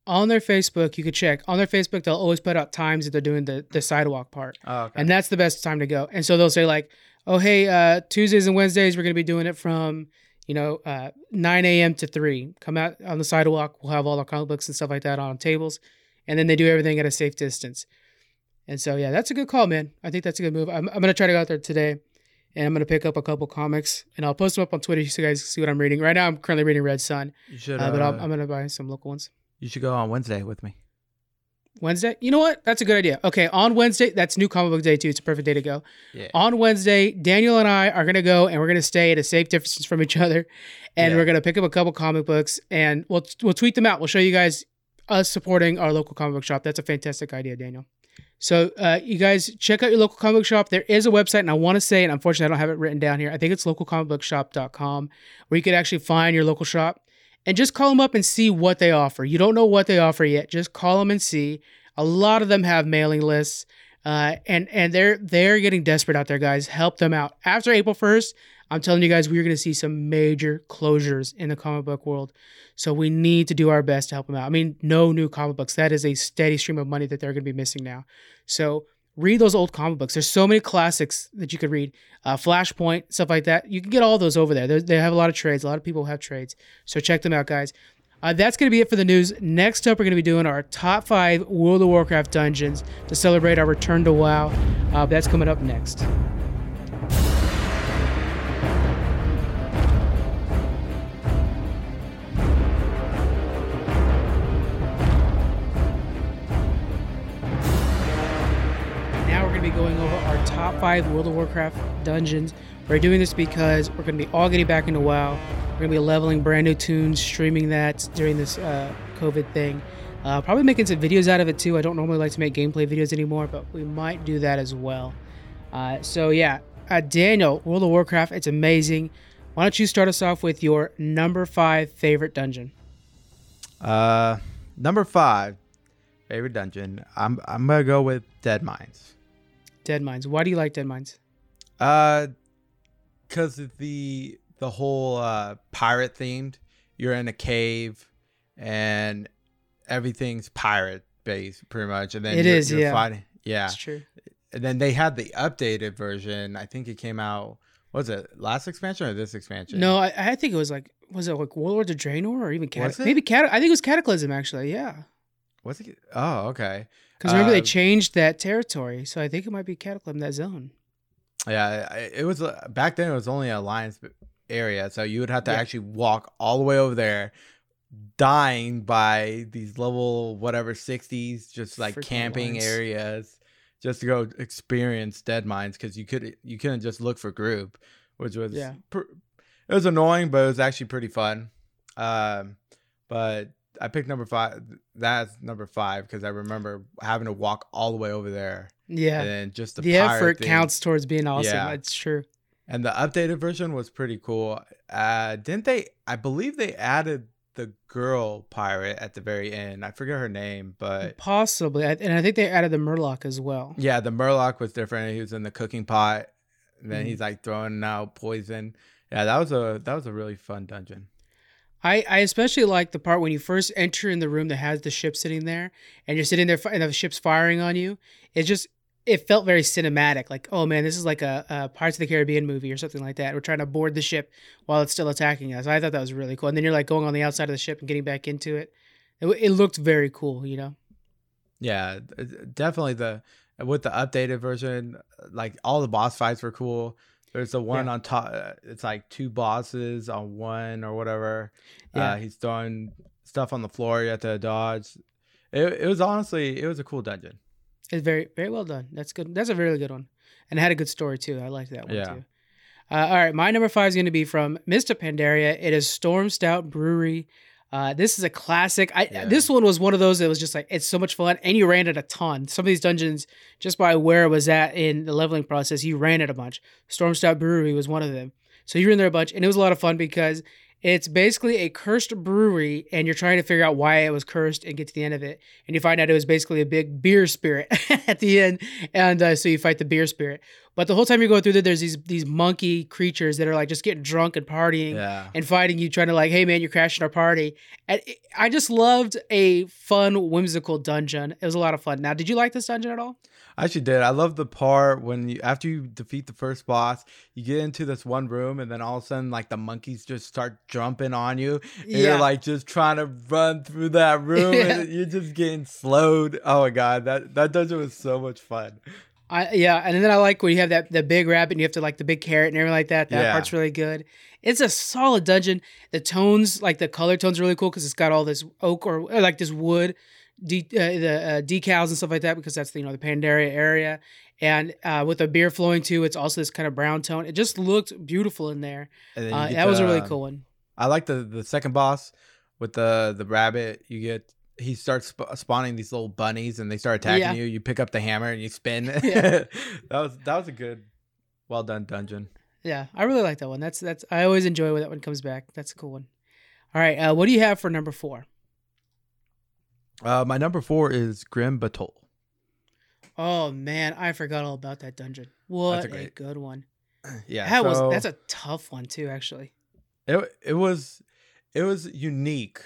A: On their Facebook, you could check. On their Facebook, they'll always put out times that they're doing the, the sidewalk part.
B: Oh, okay.
A: And that's the best time to go. And so they'll say, like, oh, hey, uh, Tuesdays and Wednesdays, we're going to be doing it from, you know, uh, 9 a.m. to 3. Come out on the sidewalk. We'll have all our comic books and stuff like that on tables. And then they do everything at a safe distance. And so, yeah, that's a good call, man. I think that's a good move. I'm, I'm going to try to go out there today and I'm going to pick up a couple comics and I'll post them up on Twitter so you guys can see what I'm reading. Right now, I'm currently reading Red Son,
B: you should.
A: uh, but
B: uh,
A: I'm, I'm going to buy some local ones.
B: you should go on Wednesday with me.
A: Wednesday? You know what? That's a good idea. Okay, on Wednesday, that's new comic book day too. It's a perfect day to go.
B: Yeah.
A: On Wednesday, Daniel and I are gonna go and we're gonna stay at a safe distance from each other, and
B: Yeah.
A: we're gonna pick up a couple comic books and we'll we'll tweet them out. We'll show you guys us supporting our local comic book shop. That's a fantastic idea, Daniel. So uh, you guys check out your local comic book shop. There is a website, and I want to say, and unfortunately I don't have it written down here. I think it's localcomicbookshop.com, where you could actually find your local shop and just call them up and see what they offer. You don't know what they offer yet. Just call them and see. A lot of them have mailing lists. Uh, and and they're they're getting desperate out there, guys. Help them out. After April first, I'm telling you guys, we're going to see some major closures in the comic book world. So we need to do our best to help them out. I mean, no new comic books. That is a steady stream of money that they're going to be missing now. So read those old comic books. There's so many classics that you could read. Uh, Flashpoint, stuff like that. You can get all those over there. They're, they have a lot of trades. A lot of people have trades. So check them out, guys. Uh, that's going to be it for the news. Next up, we're going to be doing our top five World of Warcraft dungeons to celebrate our return to WoW. Uh, that's coming up next. Be going over our top five World of Warcraft dungeons. We're doing this because we're going to be all getting back into WoW. We're going to be leveling brand new toons, streaming that during this uh, COVID thing. Uh, probably making some videos out of it too. I don't normally like to make gameplay videos anymore, but we might do that as well. Uh, so yeah, uh, Daniel, World of Warcraft, it's amazing. Why don't you start us off with your number five favorite dungeon?
B: Uh, number five, favorite dungeon. I'm I'm gonna go with
A: Deadmines. Deadmines. Why do you like Deadmines?
B: Uh, cause of the the whole uh pirate themed. You're in a cave, and everything's pirate based, pretty much. And then
A: It
B: you're,
A: is,
B: you're
A: yeah.
B: fighting. Yeah,
A: That's true.
B: and then they had the updated version. I think it came out. Was it last expansion or this expansion?
A: No, I, I think it was like was it like Warlords of Draenor or even Cat-
B: Was it?
A: maybe Cat- I think it was Cataclysm actually. Yeah,
B: Was it? Oh, okay.
A: Because remember they
B: Uh,
A: changed that territory, so I think it might be Cataclysm that zone.
B: Yeah, it was uh, back then. It was only alliance area, so you would have to
A: Yeah.
B: actually walk all the way over there, dying by these level whatever sixties, just like
A: Freaking
B: camping areas, just to go experience Deadmines because you could you couldn't just look for group, which was
A: Yeah.
B: pr- it was annoying, but it was actually pretty fun. Um, but I picked number five. That's number five because I remember having to walk all the way over there,
A: Yeah,
B: and just the,
A: the, effort
B: thing.
A: counts towards being awesome.
B: Yeah.
A: It's true.
B: And the updated version was pretty cool. Uh, didn't they? I believe they added the girl pirate at the very end. I forget her name, but
A: Possibly, and I think they added the Murloc as well.
B: yeah, the Murloc was different. He was in the cooking pot. And then
A: Mhm.
B: he's like throwing out poison. Yeah, that was a that was a really fun dungeon.
A: I, I especially like the part when you first enter in the room that has the ship sitting there, and you're sitting there and the ship's firing on you. It just it felt very cinematic. Like, oh man, this is like a, a of the Caribbean movie or something like that. We're trying to board the ship while it's still attacking us. I thought that was really cool. And then you're like going on the outside of the ship and getting back into it. It, it looked very cool, you know.
B: Yeah, definitely the with the updated version, like all the boss fights were cool. There's the one
A: Yeah.
B: on top. uh, It's like two bosses on one or whatever.
A: Yeah.
B: Uh, he's throwing stuff on the floor. You have to dodge. It, it was honestly, it was a cool dungeon.
A: It's very very well done. That's good. That's a really good one, and it had a good story too. I liked that one
B: Yeah.
A: too. Uh, all right, my number five is going to be from Mists of Pandaria. It is Stormstout Brewery. Uh, this is a classic. I
B: Yeah.
A: this one was one of those that was just like it's so much fun, and you ran it a ton. Some of these dungeons, just by where it was at in the leveling process, you ran it a bunch. Stormstout Brewery was one of them. So you were in there a bunch, and it was a lot of fun because it's basically a cursed brewery, and you're trying to figure out why it was cursed and get to the end of it. And you find out it was basically a big beer spirit at the end, and uh, so you fight the beer spirit. But the whole time you're going through there, there's these these monkey creatures that are like just getting drunk and partying
B: Yeah.
A: and fighting you, trying to like, hey man, you're crashing our party. And it, I just loved a fun, whimsical dungeon. It was a lot of fun. Now, did you like this dungeon at all?
B: I actually did. I love the part when you after you defeat the first boss, you get into this one room and then all of a sudden like the monkeys just start jumping on you. And You're like just trying to run through that room
A: Yeah.
B: and you're just getting slowed. Oh my god, that that dungeon was so much fun.
A: I yeah, and then I like when you have that the big rabbit and you have to like the big carrot and everything like that. That
B: Yeah.
A: part's really good. It's a solid dungeon. The tones, like the color tones, are really cool because it's got all this oak or, or like this wood, de- uh, the uh, decals and stuff like that because that's the you know the Pandaria area. And uh, with the beer flowing too, it's also this kind of brown tone. It just looked beautiful in there. Uh, that was a really cool one.
B: I like the the second boss with the the rabbit. You get he starts sp- spawning these little bunnies and they start attacking
A: Yeah.
B: you. You pick up the hammer and you spin.
A: Yeah.
B: that was that was a good, well done dungeon.
A: Yeah, I really like that one. That's that's I always enjoy when that one comes back. That's a cool one. All right, uh, what do you have for number four?
B: Uh, my number four is Grim Batol.
A: Oh man, I forgot all about that dungeon. What a,
B: great-
A: good one.
B: Yeah,
A: that was that's a tough one too, actually.
B: it. It was it was unique,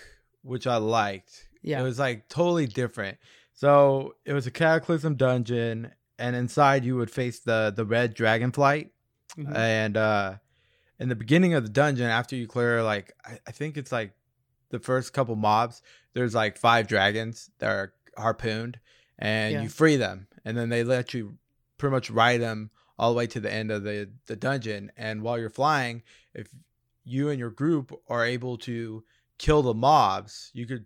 B: which I liked.
A: Yeah.
B: It was like totally different. So it was a cataclysm dungeon, and inside you would face the the red dragonflight.
A: Mhm.
B: And uh in the beginning of the dungeon, after you clear like I, I think it's like the first couple mobs, there's like five dragons that are harpooned, and
A: Yeah.
B: you free them, and then they let you pretty much ride them all the way to the end of the the dungeon. And while you're flying, if you and your group are able to kill the mobs, you could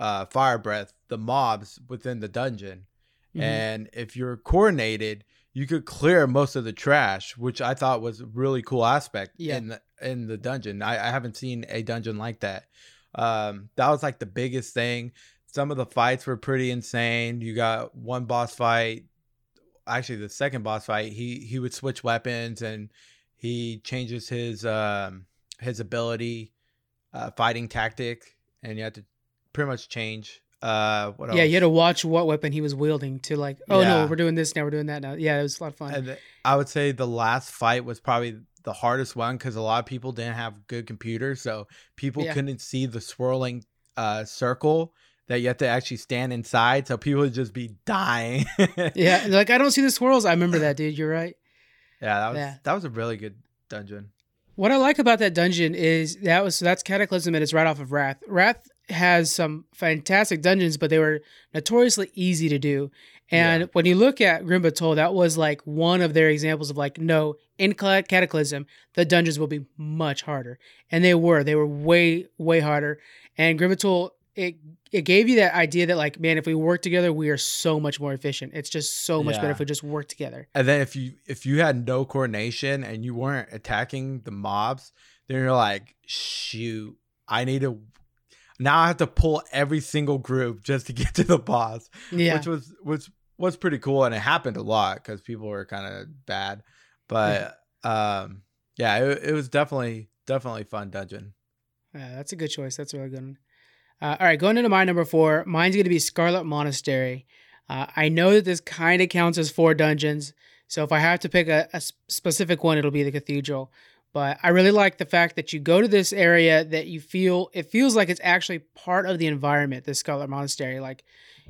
B: uh, fire breath the mobs within the dungeon.
A: Mhm.
B: And if you're coordinated, you could clear most of the trash, which I thought was a really cool aspect
A: Yeah.
B: in the in the dungeon. I, I haven't seen a dungeon like that. Um, that was like the biggest thing. Some of the fights were pretty insane. You got one boss fight. Actually, the second boss fight, he he would switch weapons and he changes his um his ability, uh, fighting tactic, and you have to pretty much change. Uh, what else?
A: yeah, you had to watch what weapon he was wielding to like. Oh
B: Yeah.
A: no, we're doing this now. We're doing that now. Yeah, it was a lot of fun.
B: And I would say the last fight was probably the hardest one because a lot of people didn't have good computers, so people
A: Yeah.
B: couldn't see the swirling uh, circle that you have to actually stand inside. So people would just be dying.
A: yeah, like I don't see the swirls. I remember that, dude. You're right.
B: yeah, that was
A: Yeah.
B: that was a really good dungeon.
A: What I like about that dungeon is that was so that's Cataclysm and it's right off of Wrath. Wrath has some fantastic dungeons, but they were notoriously easy to do. And
B: Yeah.
A: when you look at Grim that was like one of their examples of like, no, in Cataclysm, the dungeons will be much harder. And they were. They were way, way harder. And Grim it it gave you that idea that like, man, if we work together, we are so much more efficient. It's just so much better if we just work together.
B: And then if you if you had no coordination and you weren't attacking the mobs, then you're like, shoot, I need to now I have to pull every single group just to get to the boss.
A: Yeah.
B: which was which was pretty cool and it happened a lot because people were kind of bad but um yeah it, it was definitely definitely fun dungeon
A: Yeah, that's a good choice. That's a really good one. Uh, all right, going into my number four, mine's going to be Scarlet Monastery. Uh, I know that this kind of counts as four dungeons, so if I have to pick a specific one, it'll be the Cathedral. But I really like the fact that you go to this area that you feel it feels like it's actually part of the environment. This Scarlet Monastery, like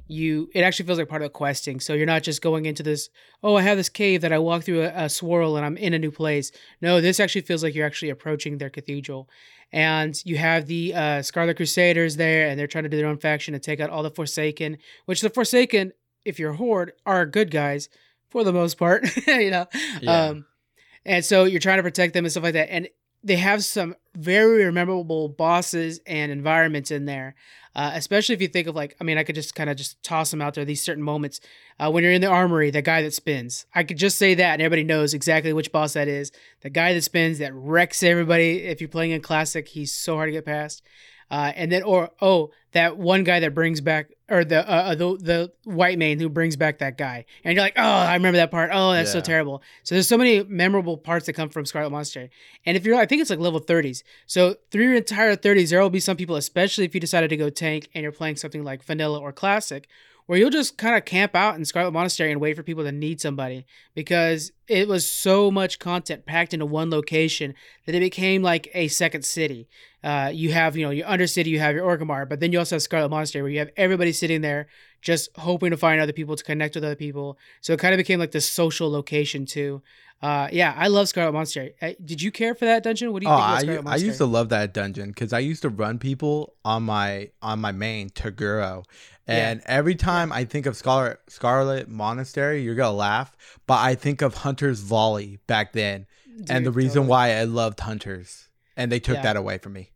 A: you, it actually feels like part of the questing. So you're not just going into this. Oh, I have this cave that I walk through a, a swirl and I'm in a new place. No, this actually feels like you're actually approaching their cathedral and you have the uh, Scarlet Crusaders there, and they're trying to do their own faction and take out all the Forsaken. Which the Forsaken, if you're Horde, are good guys for the most part, you know.
B: Yeah.
A: Um, and so you're trying to protect them and stuff like that. And they have some very memorable bosses and environments in there. Uh, especially if you think of like, I mean, I could just kind of just toss them out there. These certain moments uh, when you're in the armory, the guy that spins. I could just say that, and everybody knows exactly which boss that is. The guy that spins that wrecks everybody. If you're playing in classic, he's so hard to get past. Uh, and then, or oh, that one guy that brings back, or the uh, uh, the the white man who brings back that guy, and you're like, oh, I remember that part. Oh, that's so terrible. So there's so many memorable parts that come from Scarlet Monastery. And if you're, I think it's like level 30s. So through your entire 30s, there will be some people, especially if you decided to go tank and you're playing something like vanilla or classic, where you'll just kind of camp out in Scarlet Monastery and wait for people to need somebody because it was so much content packed into one location that it became like a second city. Uh, you have, you know, your Undercity, you have your Orgrimmar, but then you also have Scarlet Monastery where you have everybody sitting there just hoping to find other people to connect with other people. So it kind of became like this social location too. Uh, yeah, I love Scarlet Monastery. Uh, did you care for that dungeon? What do you
B: oh
A: think
B: I, I used to love that dungeon because i used to run people on my on my main taguro and every time i think of scarlet scarlet monastery you're gonna laugh but i think of hunter's volley back then and the reason
A: totally.
B: why i loved hunters and they took
A: Yeah.
B: that away from me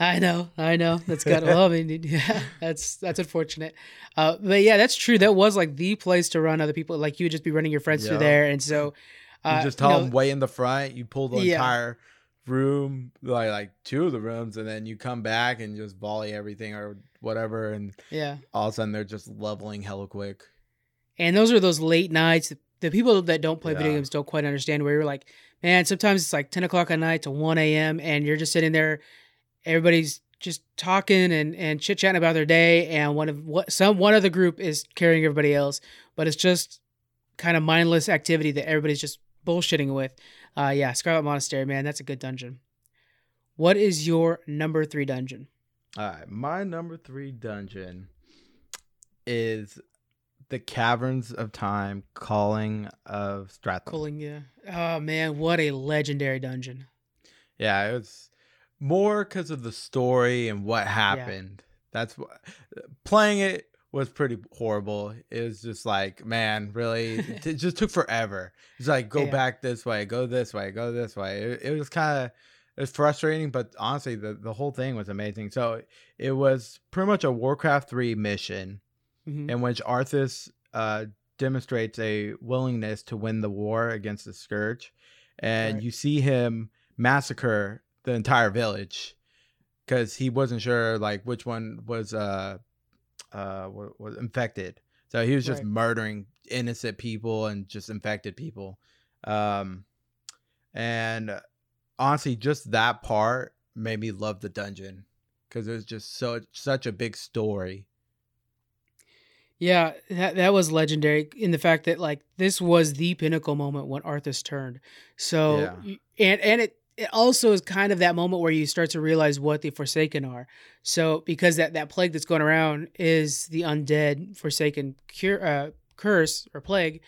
A: I know, I know. That's good. well, I mean, yeah, that's that's unfortunate. Uh, but yeah, that's true. That was like the place to run other people. Like you would just be running your friends
B: Yeah.
A: through there, and so uh,
B: you just tell
A: know,
B: them way in the front you pull the
A: Yeah.
B: entire room like like two of the rooms and then you come back and just volley everything or whatever and
A: yeah.
B: all of a sudden they're just leveling hella quick
A: And those are those late nights. The people that don't play video games don't quite understand where you're like, man, sometimes it's like 10 o'clock at night to 1 a.m. and you're just sitting there, everybody's just talking and, and chit chatting about their day. And one of what some one of the group is carrying everybody else, but it's just kind of mindless activity that everybody's just bullshitting with. Uh, yeah, Scarlet Monastery, man, that's a good dungeon. What is your number three dungeon?
B: All right, my number three dungeon is the Caverns of Time, Culling of Stratholme.
A: Culling, yeah. Oh man, what a legendary dungeon.
B: Yeah, it was more because of the story and what happened. Yeah. That's what playing it was pretty horrible. It was just like, man, really, it just took forever. It's like go yeah. back this way, go this way, go this way. It, it was kind of it was frustrating, but honestly, the the whole thing was amazing. So it was pretty much a Warcraft three mission, mm-hmm. in which Arthas uh, demonstrates a willingness to win the war against the Scourge, and right. you see him massacre the entire village because he wasn't sure like which one was uh uh was infected. So he was just right. murdering innocent people and just infected people. Um and honestly just that part made me love the dungeon because it was just so such a big story.
A: Yeah, that that was legendary in the fact that like this was the pinnacle moment when Arthas turned. So yeah. and and it it also is kind of that moment where you start to realize what the Forsaken are. So because that, that plague that's going around is the undead Forsaken cure, uh, curse or plague,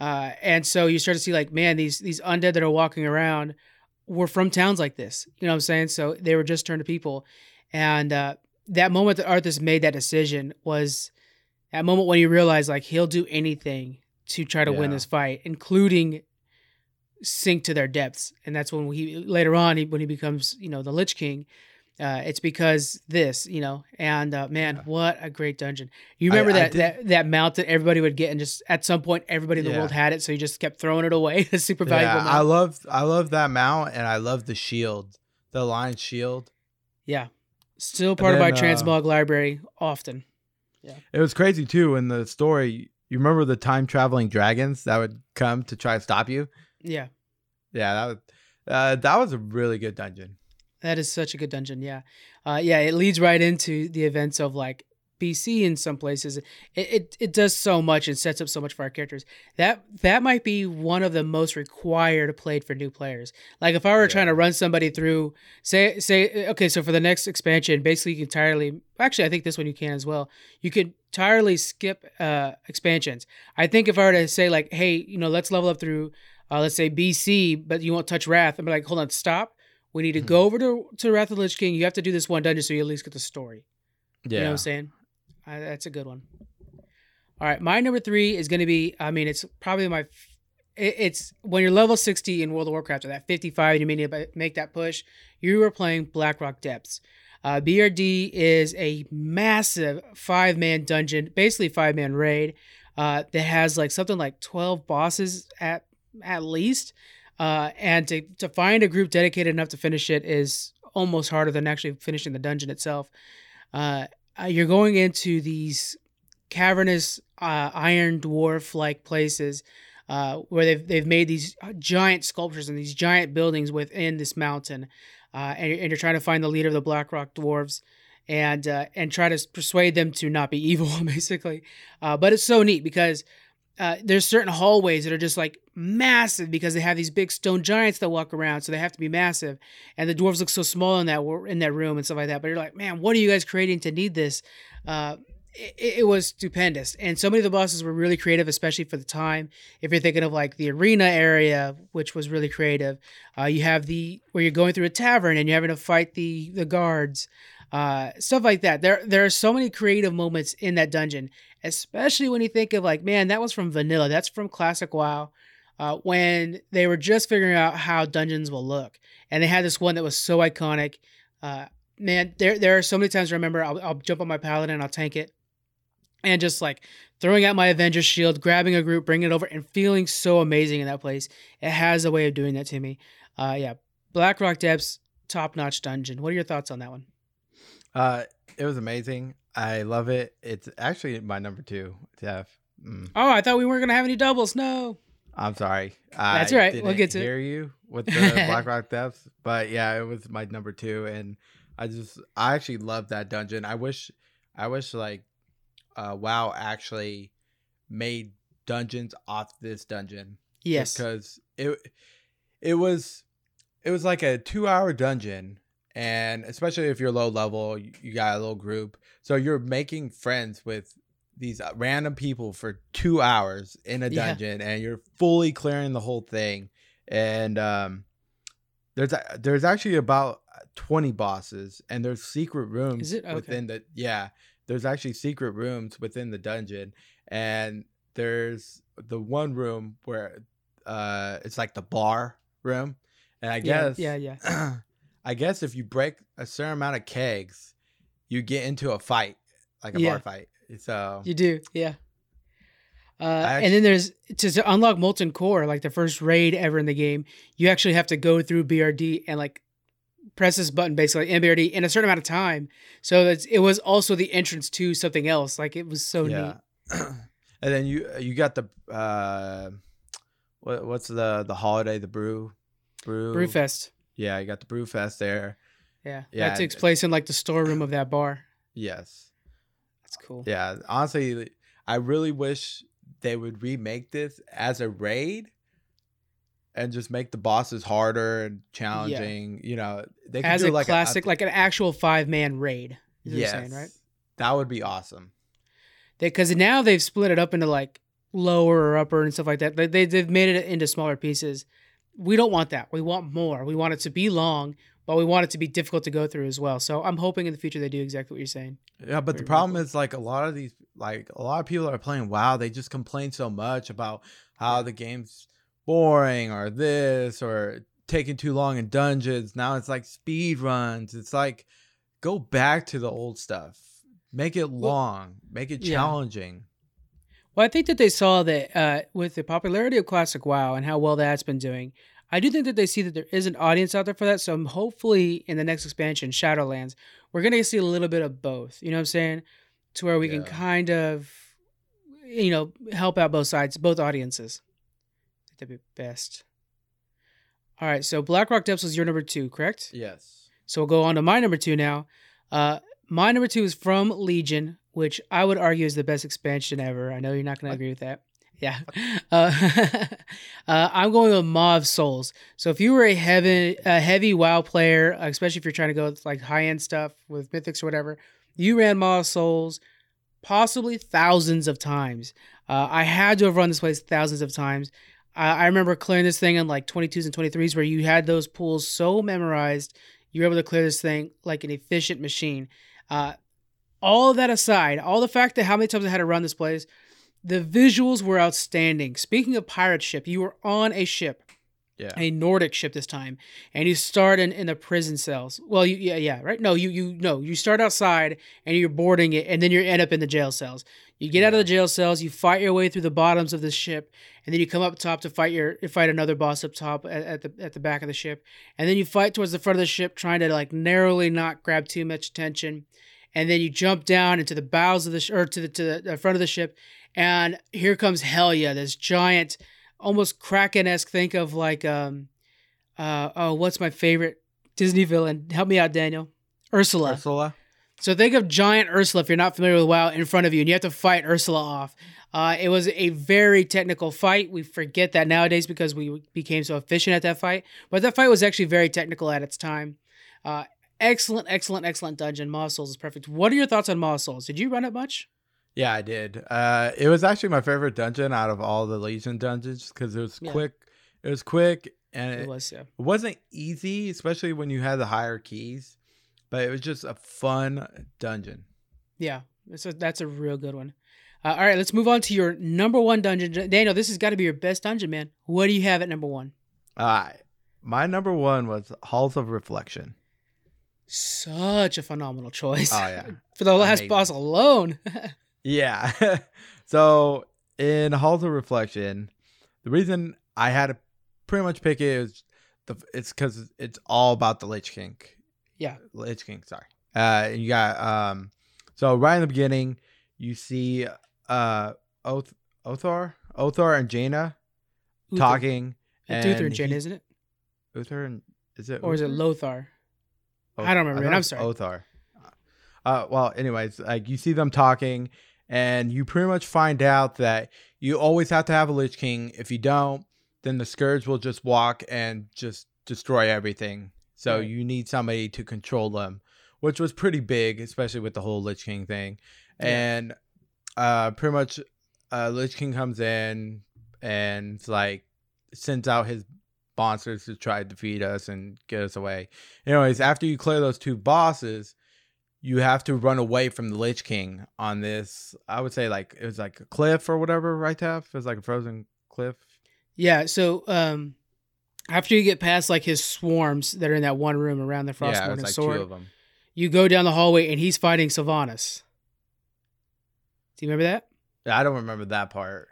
A: uh, and so you start to see like, man, these these undead that are walking around were from towns like this. You know what I'm saying? So they were just turned to people, and uh, that moment that Arthas made that decision was that moment when you realize like he'll do anything to try to yeah. win this fight, including sink to their depths, and that's when he later on he, when he becomes you know the Lich King. Uh, it's because this, you know, and uh, man, yeah. what a great dungeon! You remember I, that, I that that mount that everybody would get, and just at some point everybody in the yeah. world had it, so you just kept throwing it away. super valuable.
B: Yeah,
A: mount.
B: I love I love that mount, and I love the shield, the lion shield.
A: Yeah, still part then, of my uh, transmog library often.
B: Yeah, it was crazy too in the story. You remember the time traveling dragons that would come to try to stop you?
A: Yeah.
B: Yeah, that was, uh, that was a really good dungeon.
A: That is such a good dungeon. Yeah. Uh, yeah, it leads right into the events of like BC in some places. It, it it does so much and sets up so much for our characters. That that might be one of the most required played for new players. Like if I were yeah. trying to run somebody through, say say okay, so for the next expansion, basically you can entirely actually I think this one you can as well. You could entirely skip uh, expansions. I think if I were to say like, hey, you know, let's level up through uh, let's say BC, but you won't touch Wrath. I'm like, hold on, stop. We need to mm-hmm. go over to, to Wrath of the Lich King. You have to do this one dungeon so you at least get the story. Yeah. You know what I'm saying? Uh, that's a good one. All right. My number three is going to be, I mean, it's probably my, it, it's when you're level 60 in World of Warcraft or that 55 you may need to make that push, you are playing Blackrock Depths. Uh, BRD is a massive five man dungeon, basically five man raid uh, that has like something like 12 bosses at at least. Uh, and to, to find a group dedicated enough to finish it is almost harder than actually finishing the dungeon itself. Uh, uh you're going into these cavernous uh, iron dwarf like places uh, where they've, they've made these giant sculptures and these giant buildings within this mountain. Uh, and, and, you're trying to find the leader of the Blackrock dwarves and and try to persuade them to not be evil, basically. but it's so neat because uh, there's certain hallways that are just like massive because they have these big stone giants that walk around, so they have to be massive. And the dwarves look so small in that in that room and stuff like that. But you're like, man, what are you guys creating to need this? Uh, it, it, was stupendous, and so many of the bosses were really creative, especially for the time. If you're thinking of like the arena area, which was really creative, uh, you have the where you're going through a tavern and you're having to fight the the guards uh, stuff like that. There there are so many creative moments in that dungeon, especially when you think of like, man, that was from vanilla. That's from classic WoW. Uh, when they were just figuring out how dungeons will look, and they had this one that was so iconic. Uh, man, there there are so many times I remember I'll, I'll jump on my paladin, and I'll tank it, and just like throwing out my Avengers shield, grabbing a group, bringing it over, and feeling so amazing in that place. It has a way of doing that to me. Uh, yeah, Blackrock Depths, top notch dungeon. What are your thoughts on that one?
B: Uh, it was amazing. I love it. It's actually my number two, Jeff.
A: Mm. Oh, I thought we weren't gonna have any doubles. No.
B: I'm sorry.
A: That's I right. We'll get to
B: hear you with the Blackrock Depths, but yeah, it was my number two, and I just I actually love that dungeon. I wish I wish like uh, WoW actually made dungeons off this dungeon.
A: Yes.
B: because it it was it was like a two hour dungeon, and especially if you're low level, you, got a little group, so you're making friends with these uh, random people for two hours in a
A: Yeah.
B: dungeon, and you're fully clearing the whole thing, and um. There's there's actually about 20 bosses and there's secret rooms
A: Okay.
B: within the yeah there's actually secret rooms within the dungeon and there's the one room where uh it's like the bar room and i
A: Yeah,
B: guess
A: yeah, yeah.
B: i guess if you break a certain amount of kegs you get into a fight like a
A: Yeah.
B: bar fight so
A: You do, yeah. Uh,
B: act-
A: and then there's to, unlock Molten Core, like the first raid ever in the game. You actually have to go through BRD and like press this button, basically in BRD, in a certain amount of time. So it was also the entrance to something else. Like it was so neat.
B: and then you you got the uh what what's the the holiday the brew brew
A: Brewfest,
B: yeah you got the brew fest there
A: yeah,
B: Yeah,
A: that takes place in like the storeroom of that bar.
B: yes
A: That's cool.
B: Yeah, honestly, I really wish they would remake this as a raid and just make the bosses harder and challenging. You know, they could
A: As
B: do
A: a
B: like
A: classic,
B: a,
A: like an actual five man raid. Is what
B: yes,
A: saying, right?
B: That would be awesome.
A: because now they've split it up into like lower or upper and stuff like that. They they've made it into smaller pieces. We don't want that. We want more. We want it to be long, but we want it to be difficult to go through as well. So I'm hoping in the future they do exactly what you're saying.
B: Yeah, but the problem
A: cool.
B: is like a lot of these, like a lot of people are playing WoW. They just complain so much about how the game's boring or this or taking too long in dungeons. Now it's like speed runs. It's like go back to the old stuff. Make it
A: Well,
B: long. Make it
A: yeah. Well, I think that they saw that uh, with the popularity of Classic WoW and how well that's been doing. I do think that they see that there is an audience out there for that. So I'm hopefully in the next expansion, Shadowlands, we're gonna see a little bit of both. You know what I'm saying? To where we can kind of, you know, help out both sides, both audiences. That'd be best. All right, so Blackrock Depths was your number two, correct?
B: Yes.
A: So we'll go on to my number two now. Uh, my number two is from Legion, which I would argue is the best expansion ever. I know you're not going to agree with that. Yeah. Uh, uh, I'm going with Maw of Souls. So if you were a heavy, a heavy WoW player, especially if you're trying to go with like high end stuff with Mythics or whatever, you ran Maw of Souls possibly thousands of times. Uh, I had to have run this place thousands of times. I I remember clearing this thing in like 22s and 23s where you had those pools so memorized you were able to clear this thing like an efficient machine. Uh, all that aside, all the fact that how many times I had to run this place, the visuals were outstanding. Speaking of pirate ship, you were on a ship,
B: Yeah.
A: a Nordic ship this time, and you start in, in the prison cells. Well, you yeah yeah right. No, you you no you start outside and you're boarding it, and then you end up in the jail cells. You get out of the jail cells, you fight your way through the bottoms of the ship, and then you come up top to fight your fight another boss up top at, at the at the back of the ship, and then you fight towards the front of the ship, trying to like narrowly not grab too much attention, and then you jump down into the bows of the sh- or to the to the front of the ship, and here comes Helya, this giant, almost Kraken esque. Think of like um, uh oh, what's my favorite Disney villain? Help me out, Daniel. Ursula.
B: Ursula.
A: So think of giant Ursula if you're not familiar with WoW in front of you, and you have to fight Ursula off. Uh, it was a very technical fight. We forget that nowadays because we became so efficient at that fight. But that fight was actually very technical at its time. Uh, excellent, excellent, excellent dungeon. Maw Souls is perfect. What are your thoughts on Maw Souls? Did you run it much?
B: Yeah, I did. Uh, it was actually my favorite dungeon out of all the Legion dungeons because it was
A: Yeah.
B: quick. It was quick and
A: It
B: it,
A: was, yeah.
B: it wasn't easy, especially when you had the higher keys. But it was just a fun dungeon.
A: Yeah, that's a, that's a real good one. Uh, all right, let's move on to your number one dungeon. Daniel, this has got to be your best dungeon, man. What do you have at number one?
B: Uh, my number one was Halls of Reflection.
A: Such a phenomenal choice.
B: Oh yeah,
A: For the last
B: Amazing.
A: boss alone.
B: yeah. so in Halls of Reflection, the reason I had to pretty much pick it is the it's because it's all about the Lich King.
A: Yeah.
B: Lich King. Sorry. Uh, you got um. So right in the beginning, you see uh Oth Othar Othar and Jaina
A: Uther.
B: talking.
A: It's Uther and
B: and
A: Jane,
B: he-
A: isn't it?
B: Uther and is it
A: Or is it Lothar? I don't remember,
B: it
A: I'm sorry.
B: Othar. Uh, well, anyways, like you see them talking, and you pretty much find out that you always have to have a Lich King. If you don't, then the Scourge will just walk and just destroy everything. So
A: Right.
B: you need somebody to control them, which was pretty big, especially with the whole Lich King thing.
A: Yeah.
B: And uh, pretty much, uh, Lich King comes in and like sends out his monsters to try to defeat us and get us away. Anyways, after you clear those two bosses, you have to run away from the Lich King on this. I would say like it was like a cliff or whatever, right? Taff? It was like a frozen cliff.
A: Yeah. So um, after you get past like his swarms that are in that one room around the
B: yeah, it
A: Frostmourne
B: like
A: sword,
B: two of them.
A: you go down the hallway and he's fighting Sylvanas. Do you remember that?
B: I don't remember that part.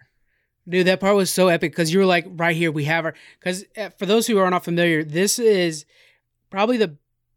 A: Dude, that part was so epic because you were like, right here, we have her. Because for those who are not familiar, this is probably the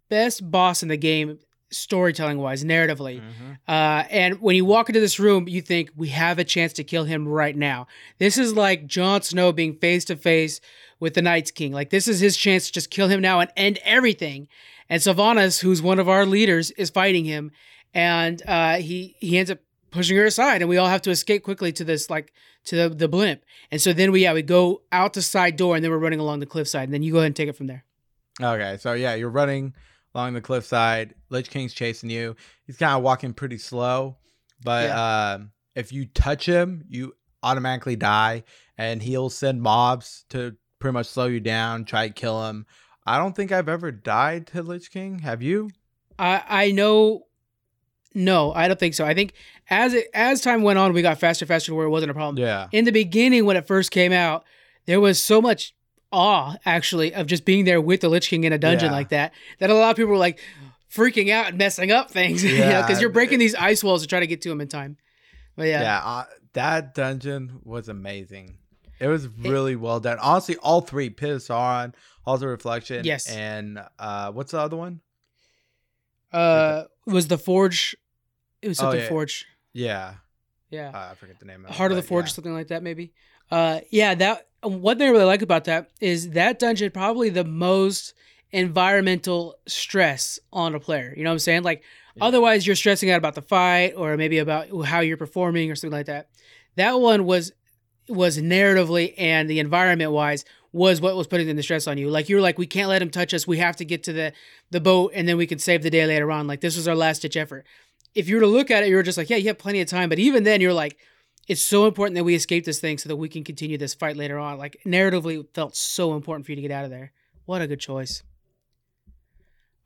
A: best boss in the game, storytelling wise, narratively.
B: Mhm.
A: Uh, and when you walk into this room, you think we have a chance to kill him right now. This is like Jon Snow being face to face with the Night's King. Like this is his chance to just kill him now and end everything. And Sylvanas, who's one of our leaders, is fighting him, and uh, he he ends up pushing her aside, and we all have to escape quickly to this like to the, the blimp. And so then we yeah we go out the side door, and then we're running along the cliffside, and then you go ahead and take it from there.
B: Okay, so yeah, you're running along the cliffside. Lich King's chasing you. He's kind of walking pretty slow, but um, if you touch him, you automatically die, and he'll send mobs to pretty much slow you down, try to kill him. I don't think I've ever died to Lich King. Have you?
A: I I know. No, I don't think so. I think as it as time went on, we got faster, faster to where it wasn't a problem.
B: Yeah.
A: In the beginning, when it first came out, there was so much awe actually of just being there with the Lich King in a dungeon
B: Yeah.
A: like that that a lot of people were like freaking out and messing up things. you know,
B: Yeah.
A: because you're breaking these ice walls to try to get to him in time. But yeah,
B: Yeah, uh, that dungeon was amazing. It was really well done. Honestly, all three of Saron, Halls of Reflection,
A: Yes.
B: and uh, what's the other one?
A: Uh, was the Forge? It was
B: Oh,
A: something
B: yeah.
A: Forge.
B: Yeah,
A: Yeah.
B: uh, I forget the name of it.
A: Heart of the Forge,
B: yeah.
A: something like that, maybe. Uh, yeah, that one thing I really like about that is that dungeon probably the most environmental stress on a player. You know what I'm saying? Like
B: Yeah.
A: otherwise you're stressing out about the fight or maybe about how you're performing or something like that. That one was was narratively and the environment wise was what was putting the stress on you. Like you were like, we can't let him touch us. We have to get to the the boat and then we can save the day later on. Like this was our last ditch effort. If you were to look at it, you were just like, yeah, you have plenty of time. But even then, you're like, it's so important that we escape this thing so that we can continue this fight later on. Like narratively, felt so important for you to get out of there. What a good choice.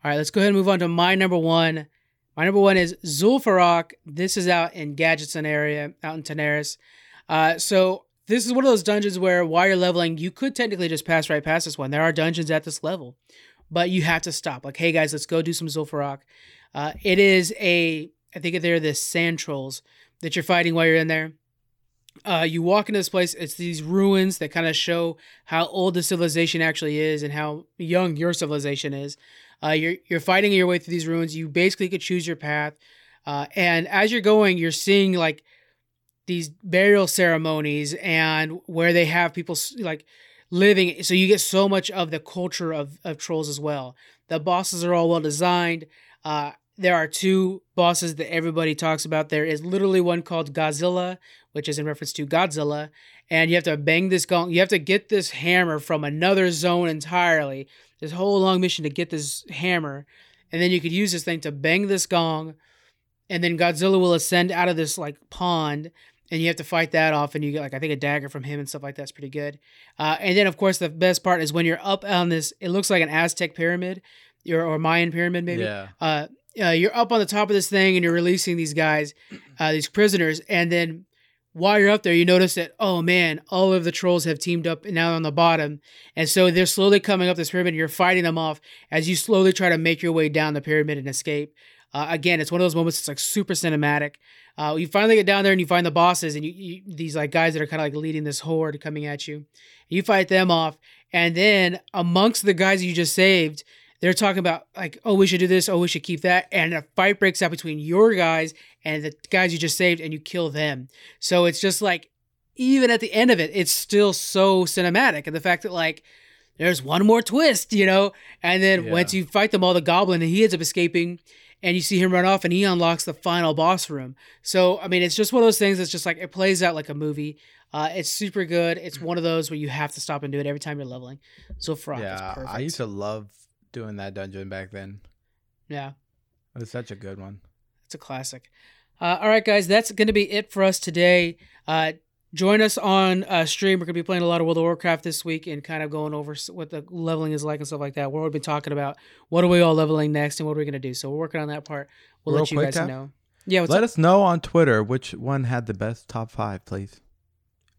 A: All right, let's go ahead and move on to my number one. My number one is Zul'Farrak. This is out in Gadgetzan area, out in Tanaris. Uh, so this is one of those dungeons where while you're leveling, you could technically just pass right past this one. There are dungeons at this level, but you have to stop. Like, hey guys, let's go do some Zul'Farrak. Uh, it is a, I think they're the sand trolls that you're fighting while you're in there. Uh, you walk into this place. It's these ruins that kind of show how old the civilization actually is and how young your civilization is. Uh, you're you're fighting your way through these ruins. You basically could choose your path, uh, and as you're going, you're seeing like these burial ceremonies and where they have people like living. So you get so much of the culture of of trolls as well. The bosses are all well designed. Uh, there are two bosses that everybody talks about. There is literally one called Gahz'rilla, which is in reference to Godzilla, and you have to bang this gong. You have to get this hammer from another zone entirely. This whole long mission to get this hammer, and then you could use this thing to bang this gong, and then Gahz'rilla will ascend out of this like pond, and you have to fight that off, and you get like I think a dagger from him and stuff like that's pretty good. Uh, and then of course the best part is when you're up on this. It looks like an Aztec pyramid, or, or Mayan pyramid maybe
B: Yeah.
A: uh, uh, you're up on the top of this thing and you're releasing these guys, uh, these prisoners, and then while you're up there, you notice that oh man, all of the trolls have teamed up and now on the bottom, and so they're slowly coming up this pyramid. And you're fighting them off as you slowly try to make your way down the pyramid and escape. Uh, again, it's one of those moments. It's like super cinematic. Uh, you finally get down there and you find the bosses and you, you these like guys that are kind of like leading this horde coming at you. You fight them off, and then amongst the guys you just saved, they're talking about like, oh, we should do this, oh, we should keep that, and a fight breaks out between your guys and the guys you just saved, and you kill them. So it's just like, even at the end of it, it's still so cinematic, and the fact that like, there's one more twist, you know, and then
B: Yeah.
A: once you fight them all, the goblin, and he ends up escaping, and you see him run off and he unlocks the final boss room. So, I mean, it's just one of those things that's just like it plays out like a movie. Uh, it's super good. It's one of those where you have to stop and do it every time you're leveling. So is
B: yeah,
A: perfect.
B: I used to love doing that dungeon back then.
A: yeah,
B: It was such a good one.
A: it's a classic. Uh, all right, guys, that's going to be it for us today. Uh, join us on uh, stream. We're going to be playing a lot of World of Warcraft this week and kind of going over what the leveling is like and stuff like that. What we've been talking about, what are we all leveling next, and what are we going to do. So we're working on that part. We'll
B: Real
A: let you guys know. Yeah,
B: Let
A: up?
B: us know on Twitter which one had the best top five, please.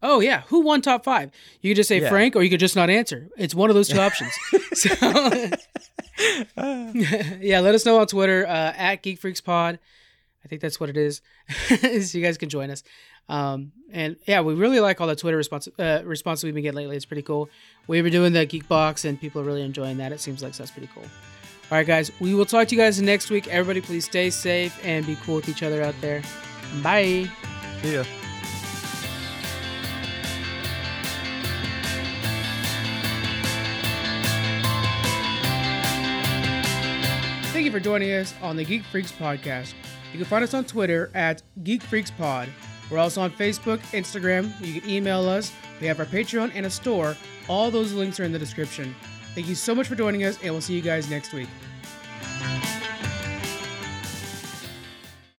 A: Oh yeah, who won top five? You could just say
B: Yeah.
A: Frank, or you could just not answer. It's one of those two options. So yeah, let us know on Twitter uh, at Geek Freaks Pod. I think that's what it is. so you guys can join us. Um, and yeah, we really like all the Twitter response uh, responses we've been getting lately. It's pretty cool. We've been doing the Geek Box, and people are really enjoying that. It seems like so that's pretty cool. All right, guys, we will talk to you guys next week. Everybody, please stay safe and be cool with each other out there. Bye.
B: See ya.
A: Thank you for joining us on the Geek Freaks podcast. You can find us on Twitter at Geek Freaks Pod. We're also on Facebook, Instagram. You can email us. We have our Patreon and a store. All those links are in the description. Thank you so much for joining us, and we'll see you guys next week.